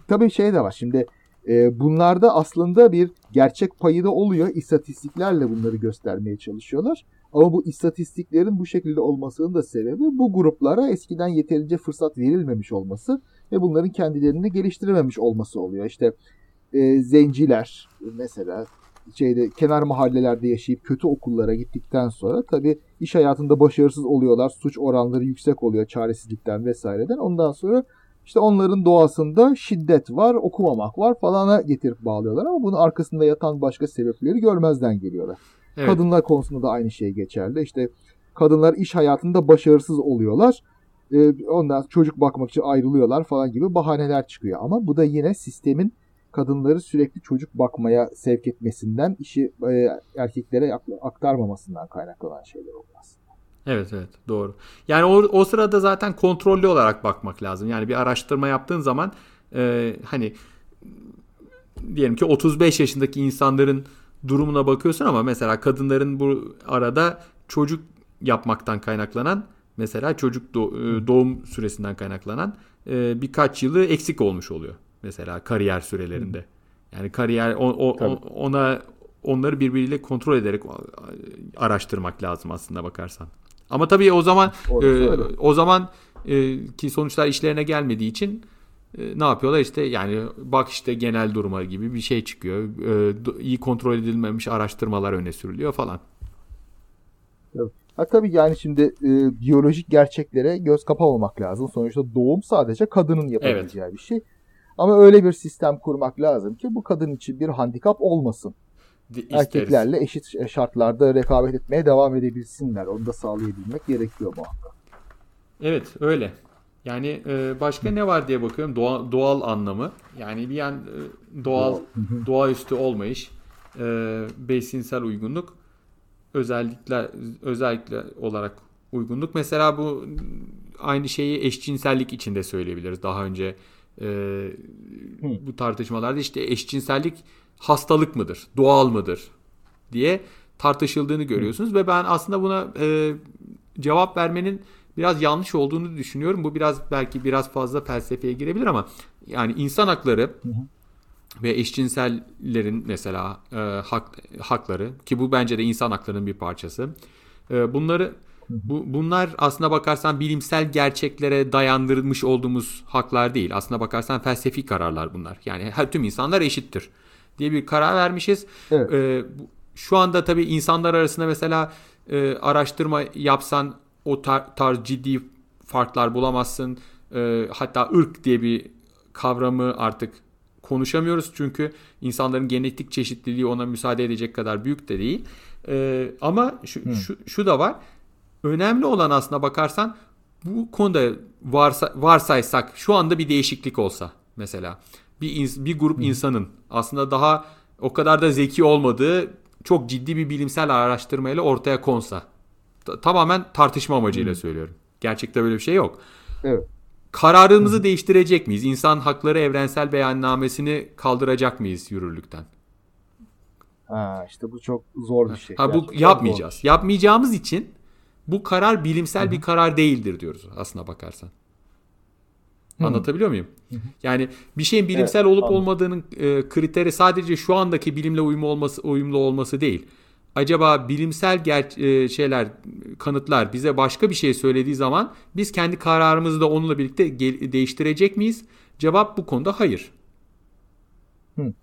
Tabii şey de var şimdi e, bunlarda aslında bir gerçek payı da oluyor. İstatistiklerle bunları göstermeye çalışıyorlar. Ama bu istatistiklerin bu şekilde olmasının da sebebi bu gruplara eskiden yeterince fırsat verilmemiş olması ve bunların kendilerini geliştirememiş olması oluyor. İşte e, zenciler mesela şeyde kenar mahallelerde yaşayıp kötü okullara gittikten sonra tabii iş hayatında başarısız oluyorlar. Suç oranları yüksek oluyor çaresizlikten vesaireden. Ondan sonra işte onların doğasında şiddet var, okumamak var falana getirip bağlıyorlar ama bunun arkasında yatan başka sebepleri görmezden geliyorlar. Evet. Kadınlar konusunda da aynı şey geçerli. İşte kadınlar iş hayatında başarısız oluyorlar. E, ondan çocuk bakmak için ayrılıyorlar falan gibi bahaneler çıkıyor. Ama bu da yine sistemin kadınları sürekli çocuk bakmaya sevk etmesinden, işi e, erkeklere aktarmamasından kaynaklanan şeyler aslında. Evet evet doğru. Yani o, o sırada zaten kontrollü olarak bakmak lazım. Yani bir araştırma yaptığın zaman e, hani diyelim ki 35 yaşındaki insanların durumuna bakıyorsun ama mesela kadınların bu arada çocuk yapmaktan kaynaklanan mesela çocuk e, doğum süresinden kaynaklanan e, birkaç yılı eksik olmuş oluyor. Mesela kariyer sürelerinde. Yani kariyer o, o, ona onları birbiriyle kontrol ederek araştırmak lazım aslında bakarsan. Ama tabii o zaman e, o zaman e, ki sonuçlar işlerine gelmediği için ne yapıyorlar işte yani bak işte genel duruma gibi bir şey çıkıyor. E, iyi kontrol edilmemiş araştırmalar öne sürülüyor falan. Evet. Ha tabii yani şimdi e, biyolojik gerçeklere göz kapamamak lazım. Sonuçta doğum sadece kadının yapabileceği evet. bir şey. Ama öyle bir sistem kurmak lazım ki bu kadın için bir handikap olmasın. İsteriz. Erkeklerle eşit şartlarda rekabet etmeye devam edebilsinler. Onu da sağlayabilmek gerekiyor muhakkak. Evet öyle. Yani e, başka ne var diye bakıyorum. Doğa, doğal anlamı. Yani bir yan e, doğal, doğaüstü olmayış, e, besinsel uygunluk, özellikle özellikle olarak uygunluk. Mesela bu aynı şeyi eşcinsellik için de söyleyebiliriz. Daha önce e, bu tartışmalarda işte eşcinsellik hastalık mıdır, doğal mıdır diye tartışıldığını görüyorsunuz ve ben aslında buna e, cevap vermenin biraz yanlış olduğunu düşünüyorum. Bu biraz belki biraz fazla felsefeye girebilir ama yani insan hakları hı hı. ve eşcinsellerin mesela e, hak, hakları ki bu bence de insan haklarının bir parçası. E, bunları bu, bunlar aslına bakarsan bilimsel gerçeklere dayandırılmış olduğumuz haklar değil. Aslına bakarsan felsefi kararlar bunlar. Yani her tüm insanlar eşittir diye bir karar vermişiz. Evet. E, şu anda tabii insanlar arasında mesela e, araştırma yapsan o tar- tarz ciddi farklar bulamazsın. E, hatta ırk diye bir kavramı artık konuşamıyoruz çünkü insanların genetik çeşitliliği ona müsaade edecek kadar büyük de değil. E, ama şu, hmm. şu, şu da var. Önemli olan aslında bakarsan bu konuda varsa, varsaysak şu anda bir değişiklik olsa mesela bir ins- bir grup hmm. insanın aslında daha o kadar da zeki olmadığı çok ciddi bir bilimsel araştırmayla ortaya konsa tamamen tartışma amacıyla hmm. söylüyorum. Gerçekte böyle bir şey yok. Evet. Kararımızı hmm. değiştirecek miyiz? İnsan Hakları Evrensel Beyannamesini kaldıracak mıyız yürürlükten? Ha, işte bu çok zor bir şey. Ha, bu Gerçekten yapmayacağız. Zor. Yapmayacağımız için bu karar bilimsel Hı-hı. bir karar değildir diyoruz aslına bakarsan. Hı-hı. Anlatabiliyor muyum? Hı-hı. Yani bir şeyin bilimsel evet, olup anladım. olmadığının e, kriteri sadece şu andaki bilimle uyumlu olması uyumlu olması değil acaba bilimsel ger- e, şeyler kanıtlar bize başka bir şey söylediği zaman biz kendi kararımızı da onunla birlikte gel- değiştirecek miyiz? Cevap bu konuda hayır. Hı.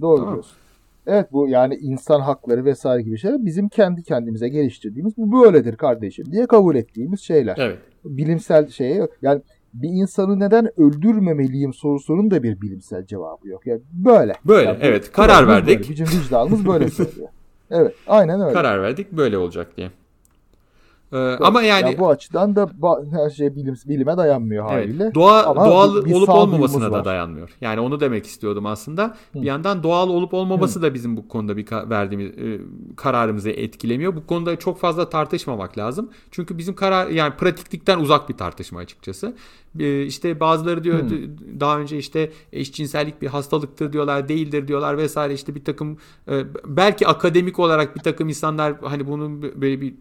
Doğru tamam. diyorsun. Evet bu yani insan hakları vesaire gibi şeyler bizim kendi kendimize geliştirdiğimiz bu böyledir kardeşim diye kabul ettiğimiz şeyler. Evet. Bilimsel şeye yani bir insanı neden öldürmemeliyim sorusunun da bir bilimsel cevabı yok. Yani böyle. Böyle yani evet karar verdik. Böyle. Bizim vicdanımız böyle [LAUGHS] söylüyor. Evet, aynen öyle. Karar verdik böyle olacak diye. Ee, ama yani ya bu açıdan da her şey bilim, bilime dayanmıyor evet, haliyle. Doğa ama doğal bir, bir olup olmamasına da dayanmıyor. Yani onu demek istiyordum aslında. Hı. Bir yandan doğal olup olmaması Hı. da bizim bu konuda bir verdiğimiz e, kararımızı etkilemiyor. Bu konuda çok fazla tartışmamak lazım. Çünkü bizim karar yani pratiklikten uzak bir tartışma açıkçası. E, işte bazıları diyor Hı. daha önce işte eşcinsellik bir hastalıktır diyorlar, değildir diyorlar vesaire işte bir takım e, belki akademik olarak bir takım insanlar hani bunun böyle bir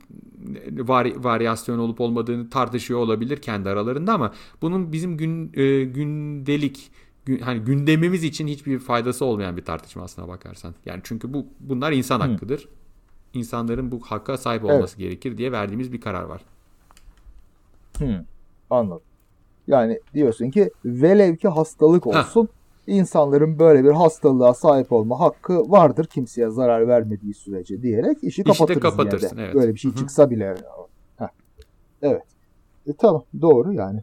var, varyasyon olup olmadığını tartışıyor olabilir kendi aralarında ama bunun bizim gün e, gündelik gün, hani gündemimiz için hiçbir faydası olmayan bir tartışma aslına bakarsan. Yani çünkü bu bunlar insan Hı. hakkıdır. İnsanların bu hakka sahip olması evet. gerekir diye verdiğimiz bir karar var. Hı. Anladım. Yani diyorsun ki velev ki hastalık olsun. Heh insanların böyle bir hastalığa sahip olma hakkı vardır kimseye zarar vermediği sürece diyerek işi kapatırız. kapatırsın evet. Böyle bir şey Hı-hı. çıksa bile. Heh. Evet. E, tamam doğru yani.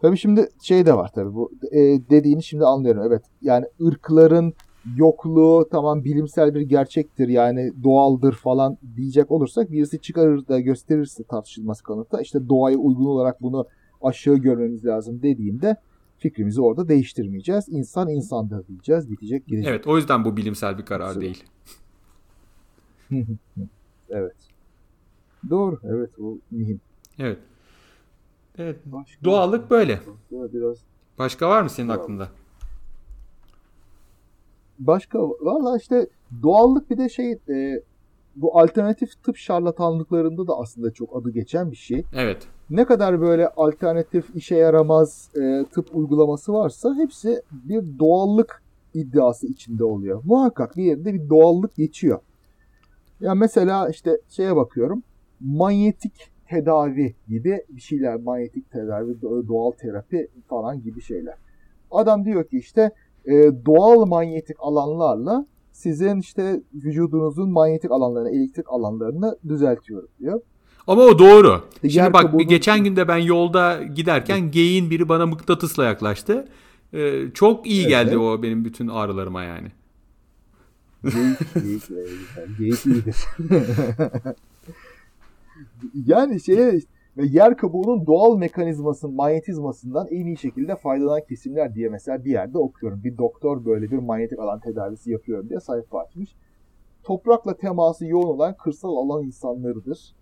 Tabii şimdi şey de var tabii bu e, dediğini şimdi anlıyorum. Evet yani ırkların yokluğu tamam bilimsel bir gerçektir yani doğaldır falan diyecek olursak birisi çıkarır da gösterirse tartışılması kanıta işte doğaya uygun olarak bunu aşağı görmemiz lazım dediğinde fikrimizi orada değiştirmeyeceğiz. İnsan insandır diyeceğiz. Bitecek gidecek. Evet o yüzden bu bilimsel bir karar Mesela. değil. [LAUGHS] evet. Doğru. Evet o mühim. Evet. Evet. Başka Doğallık böyle. Biraz Başka var mı senin Doğal. aklında? Başka valla işte doğallık bir de şey e, bu alternatif tıp şarlatanlıklarında da aslında çok adı geçen bir şey. Evet ne kadar böyle alternatif işe yaramaz e, tıp uygulaması varsa hepsi bir doğallık iddiası içinde oluyor. Muhakkak bir yerinde bir doğallık geçiyor. Ya mesela işte şeye bakıyorum. Manyetik tedavi gibi bir şeyler. Manyetik tedavi, doğal terapi falan gibi şeyler. Adam diyor ki işte e, doğal manyetik alanlarla sizin işte vücudunuzun manyetik alanlarını, elektrik alanlarını düzeltiyorum diyor. Ama o doğru. Şimdi bak kabuğunu... geçen günde ben yolda giderken geyin biri bana mıknatısla yaklaştı. Ee, çok iyi evet. geldi o benim bütün ağrılarıma yani. Geyik, [LAUGHS] geyik, geyik iyidir. [LAUGHS] yani şeye yer kabuğunun doğal mekanizmasının manyetizmasından en iyi şekilde faydalanan kesimler diye mesela bir yerde okuyorum. Bir doktor böyle bir manyetik alan tedavisi yapıyorum diye sayfa açmış. Toprakla teması yoğun olan kırsal alan insanlarıdır.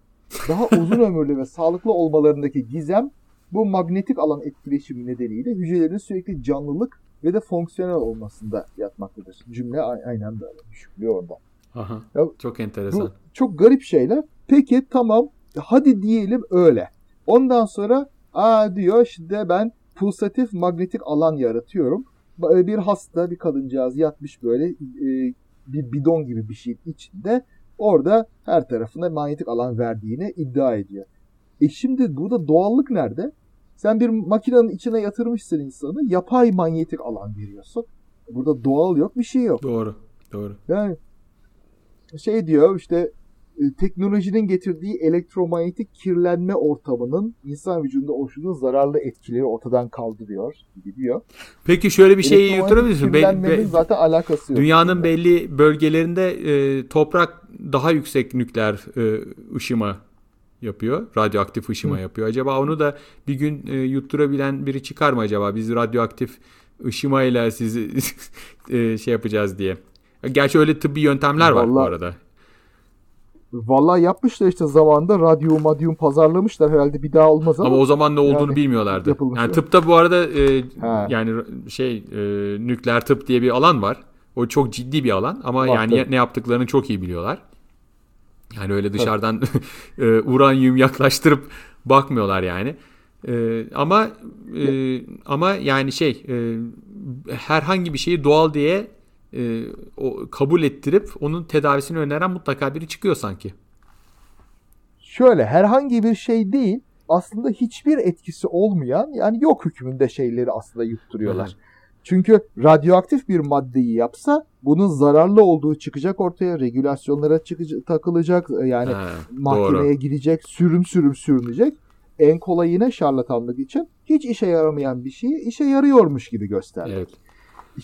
Daha uzun ömürlü ve sağlıklı olmalarındaki gizem bu magnetik alan etkileşimi nedeniyle hücrelerin sürekli canlılık ve de fonksiyonel olmasında yatmaktadır. Cümle aynen böyle düşüklüyor oradan. Aha, ya, çok enteresan. Bu çok garip şeyler. Peki tamam hadi diyelim öyle. Ondan sonra aa diyor işte ben pulsatif magnetik alan yaratıyorum. Bir hasta bir kadıncağız yatmış böyle e, bir bidon gibi bir şeyin içinde orada her tarafına manyetik alan verdiğini iddia ediyor. E şimdi burada doğallık nerede? Sen bir makinenin içine yatırmışsın insanı yapay manyetik alan veriyorsun. Burada doğal yok bir şey yok. Doğru. Doğru. Yani şey diyor işte e, teknolojinin getirdiği elektromanyetik kirlenme ortamının insan vücudunda oluşturduğu zararlı etkileri ortadan kaldırıyor gibi diyor. Peki şöyle bir şey yuturabilir misin? Kirlenmenin be, zaten alakası yok. Dünyanın belli bölgelerinde e, toprak daha yüksek nükleer e, ışıma yapıyor. Radyoaktif ışıma Hı. yapıyor. Acaba onu da bir gün e, yutturabilen biri çıkar mı acaba? Biz radyoaktif ışımayla sizi [LAUGHS] e, şey yapacağız diye. Gerçi öyle tıbbi yöntemler var Vallahi, bu arada. Vallahi yapmışlar işte zamanında radyo madyum pazarlamışlar herhalde bir daha olmaz ama. Ama o zaman ne olduğunu yani, bilmiyorlardı. Yapılmış yani tıpta bu arada e, yani şey e, nükleer tıp diye bir alan var. O çok ciddi bir alan ama Baktım. yani ne yaptıklarını çok iyi biliyorlar. Yani öyle dışarıdan [LAUGHS] e, uranyum yaklaştırıp bakmıyorlar yani. E, ama e, ama yani şey e, herhangi bir şeyi doğal diye e, o kabul ettirip onun tedavisini öneren mutlaka biri çıkıyor sanki. Şöyle herhangi bir şey değil aslında hiçbir etkisi olmayan yani yok hükmünde şeyleri aslında yutturuyorlar. Evet. Çünkü radyoaktif bir maddeyi yapsa bunun zararlı olduğu çıkacak ortaya, regülasyonlara çıkacak, takılacak, yani He, mahkemeye doğru. gidecek, sürüm sürüm sürünecek. En kolay yine şarlatanlık için hiç işe yaramayan bir şeyi işe yarıyormuş gibi göstermek. Evet.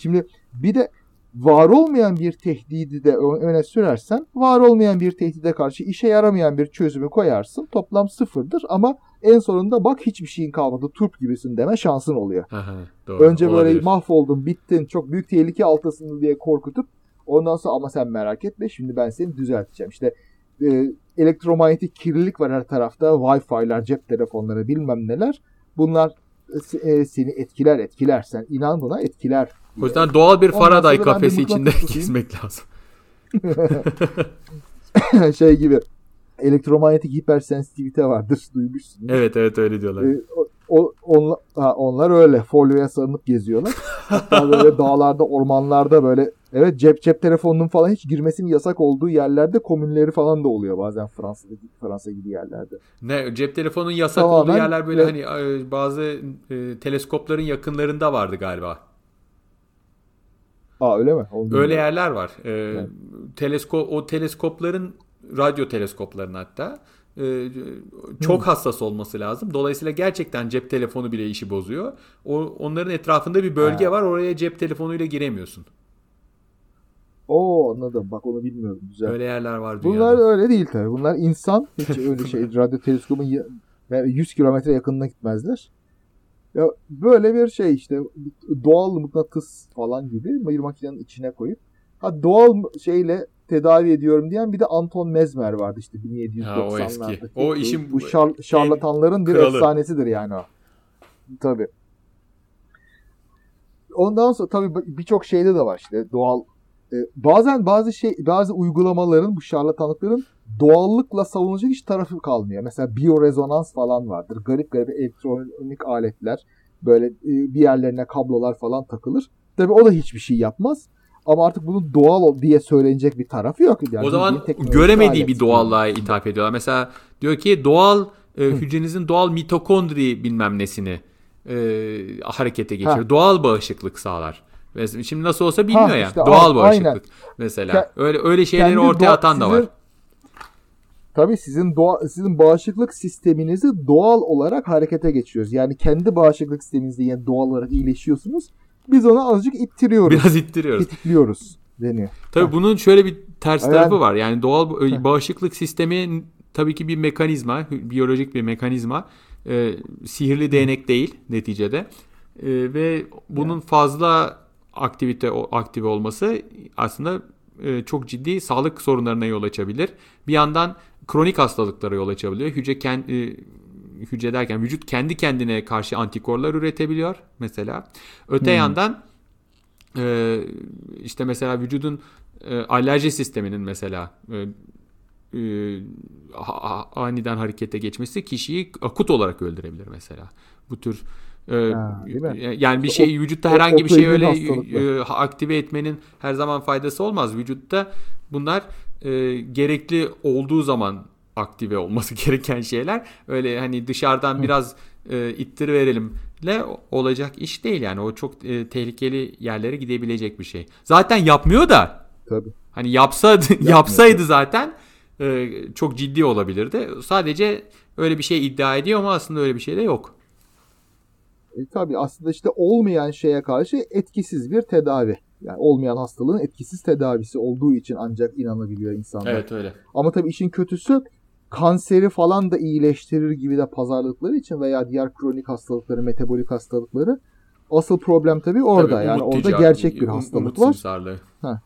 Şimdi bir de var olmayan bir tehdidi de öne sürersen var olmayan bir tehdide karşı işe yaramayan bir çözümü koyarsın. Toplam sıfırdır ama en sonunda bak hiçbir şeyin kalmadı turp gibisin deme şansın oluyor. Aha, doğru, Önce böyle olabilir. mahvoldun bittin çok büyük tehlike altısın diye korkutup ondan sonra ama sen merak etme şimdi ben seni düzelteceğim. İşte e, elektromanyetik kirlilik var her tarafta Wi-Fi'ler cep telefonları bilmem neler bunlar e, seni etkiler etkilersen inan buna etkiler o yüzden doğal bir Faraday kafesi içinde [LAUGHS] gezmek lazım. [LAUGHS] şey gibi elektromanyetik hipersensitivite vardır [LAUGHS] duymuşsunuz. Evet evet öyle diyorlar. Ee, o, onlar, ha, onlar öyle folyoya sarınıp geziyorlar. Hatta böyle [LAUGHS] dağlarda ormanlarda böyle evet cep cep telefonunun falan hiç girmesinin yasak olduğu yerlerde komünleri falan da oluyor bazen Fransa'da Fransa gibi yerlerde. Ne cep telefonunun yasak Tamamen, olduğu yerler böyle evet. hani e, bazı e, teleskopların yakınlarında vardı galiba. Aa öyle mi? Onu öyle yerler var. Ee, evet. teleskop o teleskopların radyo teleskopların hatta e, çok hmm. hassas olması lazım. Dolayısıyla gerçekten cep telefonu bile işi bozuyor. O onların etrafında bir bölge ha. var. Oraya cep telefonuyla giremiyorsun. Oo anladım. Bak onu bilmiyorum. Güzel. Öyle yerler var dünyada. Bunlar öyle değil tabii. Bunlar insan. Hiç [LAUGHS] öyle şey radyo teleskopun 100 kilometre yakınına gitmezler. Ya böyle bir şey işte doğal mıknatıs falan gibi bir makinenin içine koyup ha doğal şeyle tedavi ediyorum diyen bir de Anton Mesmer vardı işte 1790'larda. O, o işin bu şar, şarlatanların bir kralı. efsanesidir yani o. Tabii. Ondan sonra tabii birçok şeyde de var işte doğal e, bazen bazı şey bazı uygulamaların bu şarlatanlıkların doğallıkla savunulacak hiç tarafı kalmıyor. Mesela biyorezonans falan vardır. Garip garip elektronik aletler böyle e, bir yerlerine kablolar falan takılır. Tabii o da hiçbir şey yapmaz. Ama artık bunun doğal diye söylenecek bir tarafı yok. Yani o zaman göremediği bir doğallığa ithaf ediyorlar. Mesela diyor ki doğal e, hücrenizin doğal mitokondri bilmem nesini e, harekete geçirir. Ha. Doğal bağışıklık sağlar. Mesela şimdi nasıl olsa bilmiyor ha, ya. Işte, doğal bağışıklık aynen. mesela. Ke- öyle öyle şeyleri ortaya doğa, atan da var. Tabii sizin doğa, sizin bağışıklık sisteminizi doğal olarak harekete geçiyoruz. Yani kendi bağışıklık sisteminizde yani doğal olarak iyileşiyorsunuz. Biz onu azıcık ittiriyoruz. Biraz ittiriyoruz. Tetikliyoruz deniyor. Tabii ha. bunun şöyle bir ters yani, tarafı var. Yani doğal bağışıklık sistemi tabii ki bir mekanizma, biyolojik bir mekanizma. E, sihirli değnek değil neticede. E, ve bunun fazla aktivite aktive olması aslında e, çok ciddi sağlık sorunlarına yol açabilir. Bir yandan kronik hastalıklara yol açabiliyor. Hücre kendi e, hücre derken vücut kendi kendine karşı antikorlar üretebiliyor mesela. Öte hmm. yandan e, işte mesela vücudun e, alerji sisteminin mesela e, e, aniden harekete geçmesi kişiyi akut olarak öldürebilir mesela. Bu tür e, ha, yani bir şey vücutta herhangi bir şey öyle e, aktive etmenin her zaman faydası olmaz. Vücutta bunlar e, gerekli olduğu zaman aktive olması [LAUGHS] gereken şeyler. Öyle hani dışarıdan Hı. biraz e, ittir verelimle olacak iş değil yani. O çok e, tehlikeli yerlere gidebilecek bir şey. Zaten yapmıyor da. Tabii. Hani yapsa [LAUGHS] yapsaydı zaten e, çok ciddi olabilirdi. Sadece öyle bir şey iddia ediyor ama aslında öyle bir şey de yok. E, tabii aslında işte olmayan şeye karşı etkisiz bir tedavi. Yani olmayan hastalığın etkisiz tedavisi olduğu için ancak inanabiliyor insanlar. Evet öyle. Ama tabii işin kötüsü kanseri falan da iyileştirir gibi de pazarlıkları için veya diğer kronik hastalıkları, metabolik hastalıkları asıl problem tabii orada. Tabii, yani orada gerçek bir hastalık var. Ha.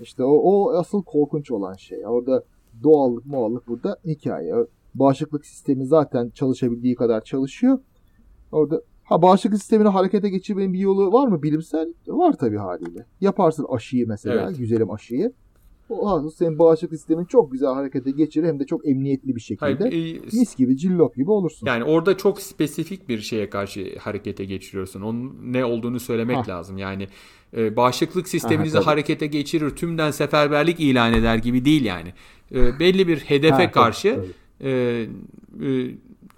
İşte o, o asıl korkunç olan şey. Orada doğallık, muallık burada hikaye. Bağışıklık sistemi zaten çalışabildiği kadar çalışıyor. Orada ha bağışıklık sistemini harekete geçirmenin bir yolu var mı bilimsel? Var tabii haliyle. Yaparsın aşıyı mesela, evet. güzelim aşıyı. O senin bağışıklık sistemin çok güzel harekete geçirir hem de çok emniyetli bir şekilde. Hayır, e, mis gibi cillop gibi olursun. Yani orada çok spesifik bir şeye karşı harekete geçiriyorsun. Onun ne olduğunu söylemek ha. lazım. Yani e, bağışıklık sisteminizi ha, harekete geçirir, tümden seferberlik ilan eder gibi değil yani. E, belli bir hedefe ha, karşı tabii. e, e,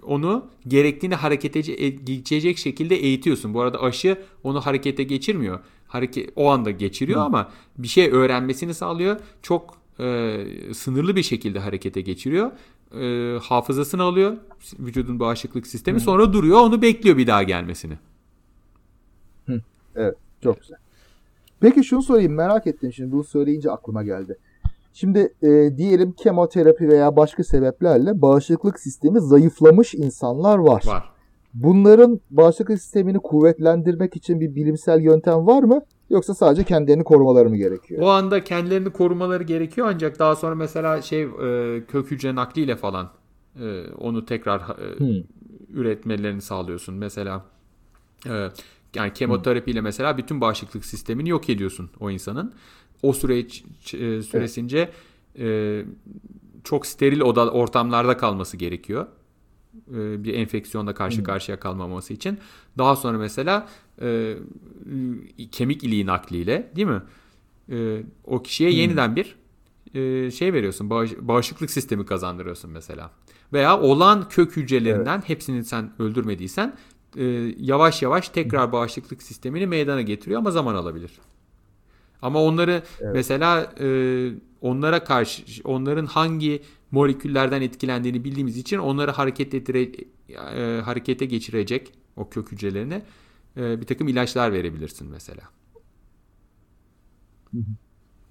onu gerektiğini harekete geçecek şekilde eğitiyorsun. Bu arada aşı onu harekete geçirmiyor. Hareket o anda geçiriyor Hı. ama bir şey öğrenmesini sağlıyor. Çok e, sınırlı bir şekilde harekete geçiriyor. E, hafızasını alıyor vücudun bağışıklık sistemi. Hı. Sonra duruyor onu bekliyor bir daha gelmesini. Hı. Evet çok güzel. Peki şunu sorayım merak ettim şimdi bunu söyleyince aklıma geldi. Şimdi e, diyelim kemoterapi veya başka sebeplerle bağışıklık sistemi zayıflamış insanlar var. Var. Bunların bağışıklık sistemini kuvvetlendirmek için bir bilimsel yöntem var mı? Yoksa sadece kendilerini korumaları mı gerekiyor? O anda kendilerini korumaları gerekiyor ancak daha sonra mesela şey e, kök hücre nakliyle falan e, onu tekrar e, hmm. üretmelerini sağlıyorsun. Mesela e, yani kemoterapiyle mesela bütün bağışıklık sistemini yok ediyorsun o insanın. O süreç e, süresince e, çok steril oda ortamlarda kalması gerekiyor. E, bir enfeksiyonla karşı karşıya kalmaması için. Daha sonra mesela e, kemik iliği nakliyle değil mi? E, o kişiye hmm. yeniden bir e, şey veriyorsun. Bağış, bağışıklık sistemi kazandırıyorsun mesela. Veya olan kök hücrelerinden evet. hepsini sen öldürmediysen e, yavaş yavaş tekrar bağışıklık sistemini meydana getiriyor ama zaman alabilir. Ama onları evet. mesela e, onlara karşı onların hangi moleküllerden etkilendiğini bildiğimiz için onları hareket ettire, e, harekete geçirecek o kök hücrelerine e, bir takım ilaçlar verebilirsin mesela.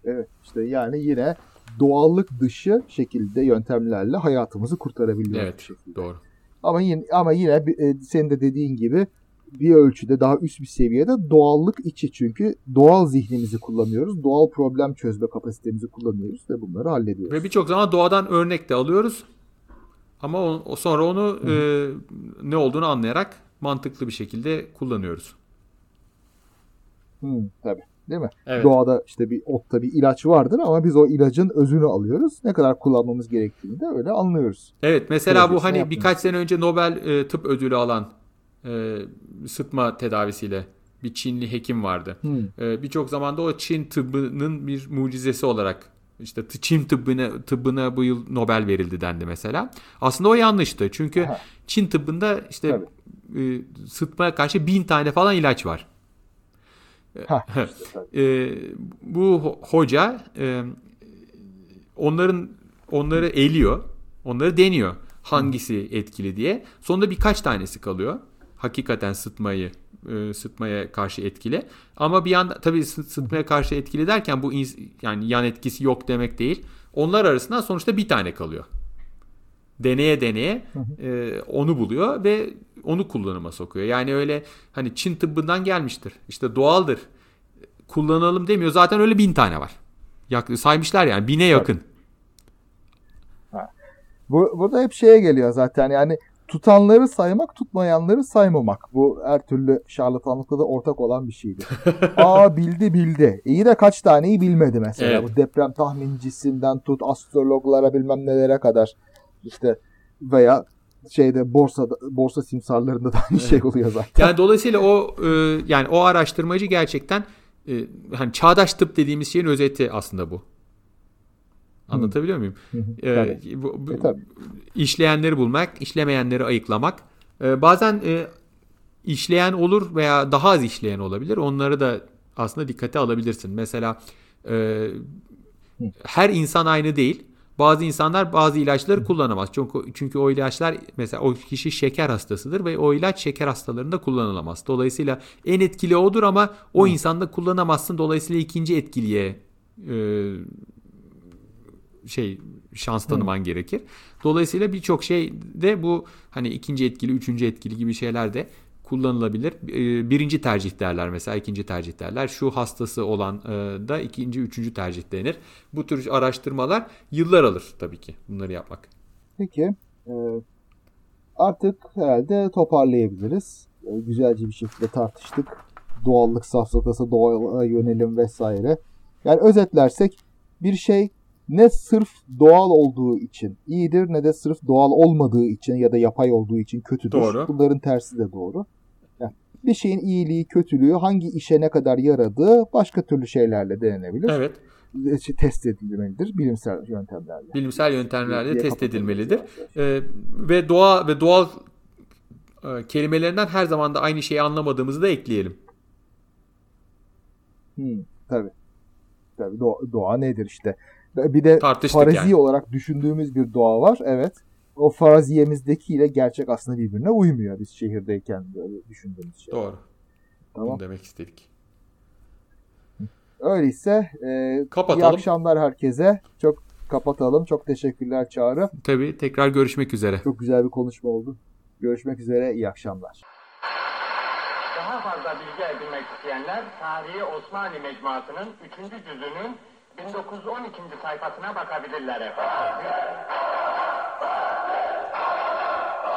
Evet işte yani yine doğallık dışı şekilde yöntemlerle hayatımızı kurtarabiliyoruz. Evet şekilde. doğru. Ama yine ama yine e, senin de dediğin gibi bir ölçüde daha üst bir seviyede doğallık içi çünkü doğal zihnimizi kullanıyoruz. Doğal problem çözme kapasitemizi kullanıyoruz ve bunları hallediyoruz. Ve birçok zaman doğadan örnek de alıyoruz. Ama o, sonra onu e, ne olduğunu anlayarak mantıklı bir şekilde kullanıyoruz. Hı, tabii. Değil mi? Evet. Doğada işte bir otta bir ilaç vardır ama biz o ilacın özünü alıyoruz. Ne kadar kullanmamız gerektiğini de öyle anlıyoruz. Evet mesela bu hani birkaç sene önce Nobel e, tıp ödülü alan e, sıtma tedavisiyle bir Çinli hekim vardı. Hmm. E, Birçok zamanda o Çin tıbbının bir mucizesi olarak İşte Çin tıbbına, tıbbına bu yıl Nobel verildi dendi mesela. Aslında o yanlıştı. Çünkü Aha. Çin tıbbında işte e, sıtmaya karşı bin tane falan ilaç var. Ha, işte, [LAUGHS] e, bu hoca e, onların onları eliyor. Onları deniyor. Hangisi etkili diye. Sonunda birkaç tanesi kalıyor. Hakikaten sıtmayı e, sıtmaya karşı etkili. Ama bir yanda tabii sıtmaya karşı etkili derken bu yani yan etkisi yok demek değil. Onlar arasından sonuçta bir tane kalıyor. Deneye deneye e, onu buluyor ve onu kullanıma sokuyor. Yani öyle hani Çin tıbbından gelmiştir. İşte doğaldır. Kullanalım demiyor. Zaten öyle bin tane var. saymışlar yani bine yakın. Bu, burada hep şeye geliyor zaten yani tutanları saymak, tutmayanları saymamak. Bu her türlü şarlatanlıkta da ortak olan bir şeydi. [LAUGHS] Aa bildi bildi. İyi de kaç taneyi bilmedi mesela. Evet. Bu deprem tahmincisinden tut astrologlara bilmem nelere kadar. İşte veya şeyde borsa borsa simsarlarında da aynı şey oluyor zaten. Yani dolayısıyla o e, yani o araştırmacı gerçekten e, hani çağdaş tıp dediğimiz şeyin özeti aslında bu. Anlatabiliyor muyum? Ee, bu, bu, e, işleyenleri bulmak, işlemeyenleri ayıklamak. Ee, bazen e, işleyen olur veya daha az işleyen olabilir. Onları da aslında dikkate alabilirsin. Mesela e, her insan aynı değil. Bazı insanlar bazı ilaçları kullanamaz. Çünkü çünkü o ilaçlar mesela o kişi şeker hastasıdır ve o ilaç şeker hastalarında kullanılamaz. Dolayısıyla en etkili odur ama o insanda kullanamazsın. Dolayısıyla ikinci etkiliye e, şey şans tanıman Hı. gerekir. Dolayısıyla birçok şey de bu hani ikinci etkili, üçüncü etkili gibi şeyler de kullanılabilir. Ee, birinci tercih derler mesela, ikinci tercih derler. Şu hastası olan e, da ikinci, üçüncü tercih denir. Bu tür araştırmalar yıllar alır tabii ki bunları yapmak. Peki. E, artık herhalde toparlayabiliriz. E, güzelce bir şekilde tartıştık. Doğallık safsatası, doğaya yönelim vesaire. Yani özetlersek bir şey ne sırf doğal olduğu için iyidir ne de sırf doğal olmadığı için ya da yapay olduğu için kötüdür. Doğru. Bunların tersi de doğru. Yani bir şeyin iyiliği, kötülüğü, hangi işe ne kadar yaradığı başka türlü şeylerle denenebilir. Evet. E, test edilmelidir bilimsel yöntemlerle. Bilimsel yöntemlerle test edilmelidir. Ee, ve doğa ve doğal e, kelimelerinden her zaman da aynı şeyi anlamadığımızı da ekleyelim. Hmm, tabii. Tabii doğa, doğa nedir işte? Bir de Tartıştık farazi yani. olarak düşündüğümüz bir doğa var. Evet. O faraziyemizdeki ile gerçek aslında birbirine uymuyor biz şehirdeyken böyle düşündüğümüz şey. Doğru. Tamam. Bunu demek istedik. Öyleyse e, Kapatalım. iyi akşamlar herkese. Çok kapatalım. Çok teşekkürler Çağrı. Tabii tekrar görüşmek üzere. Çok güzel bir konuşma oldu. Görüşmek üzere. İyi akşamlar. Daha fazla bilgi edinmek isteyenler Tarihi Osmanlı Mecmuası'nın 3. cüzünün 1912. sayfasına bakabilirler efendim. [LAUGHS]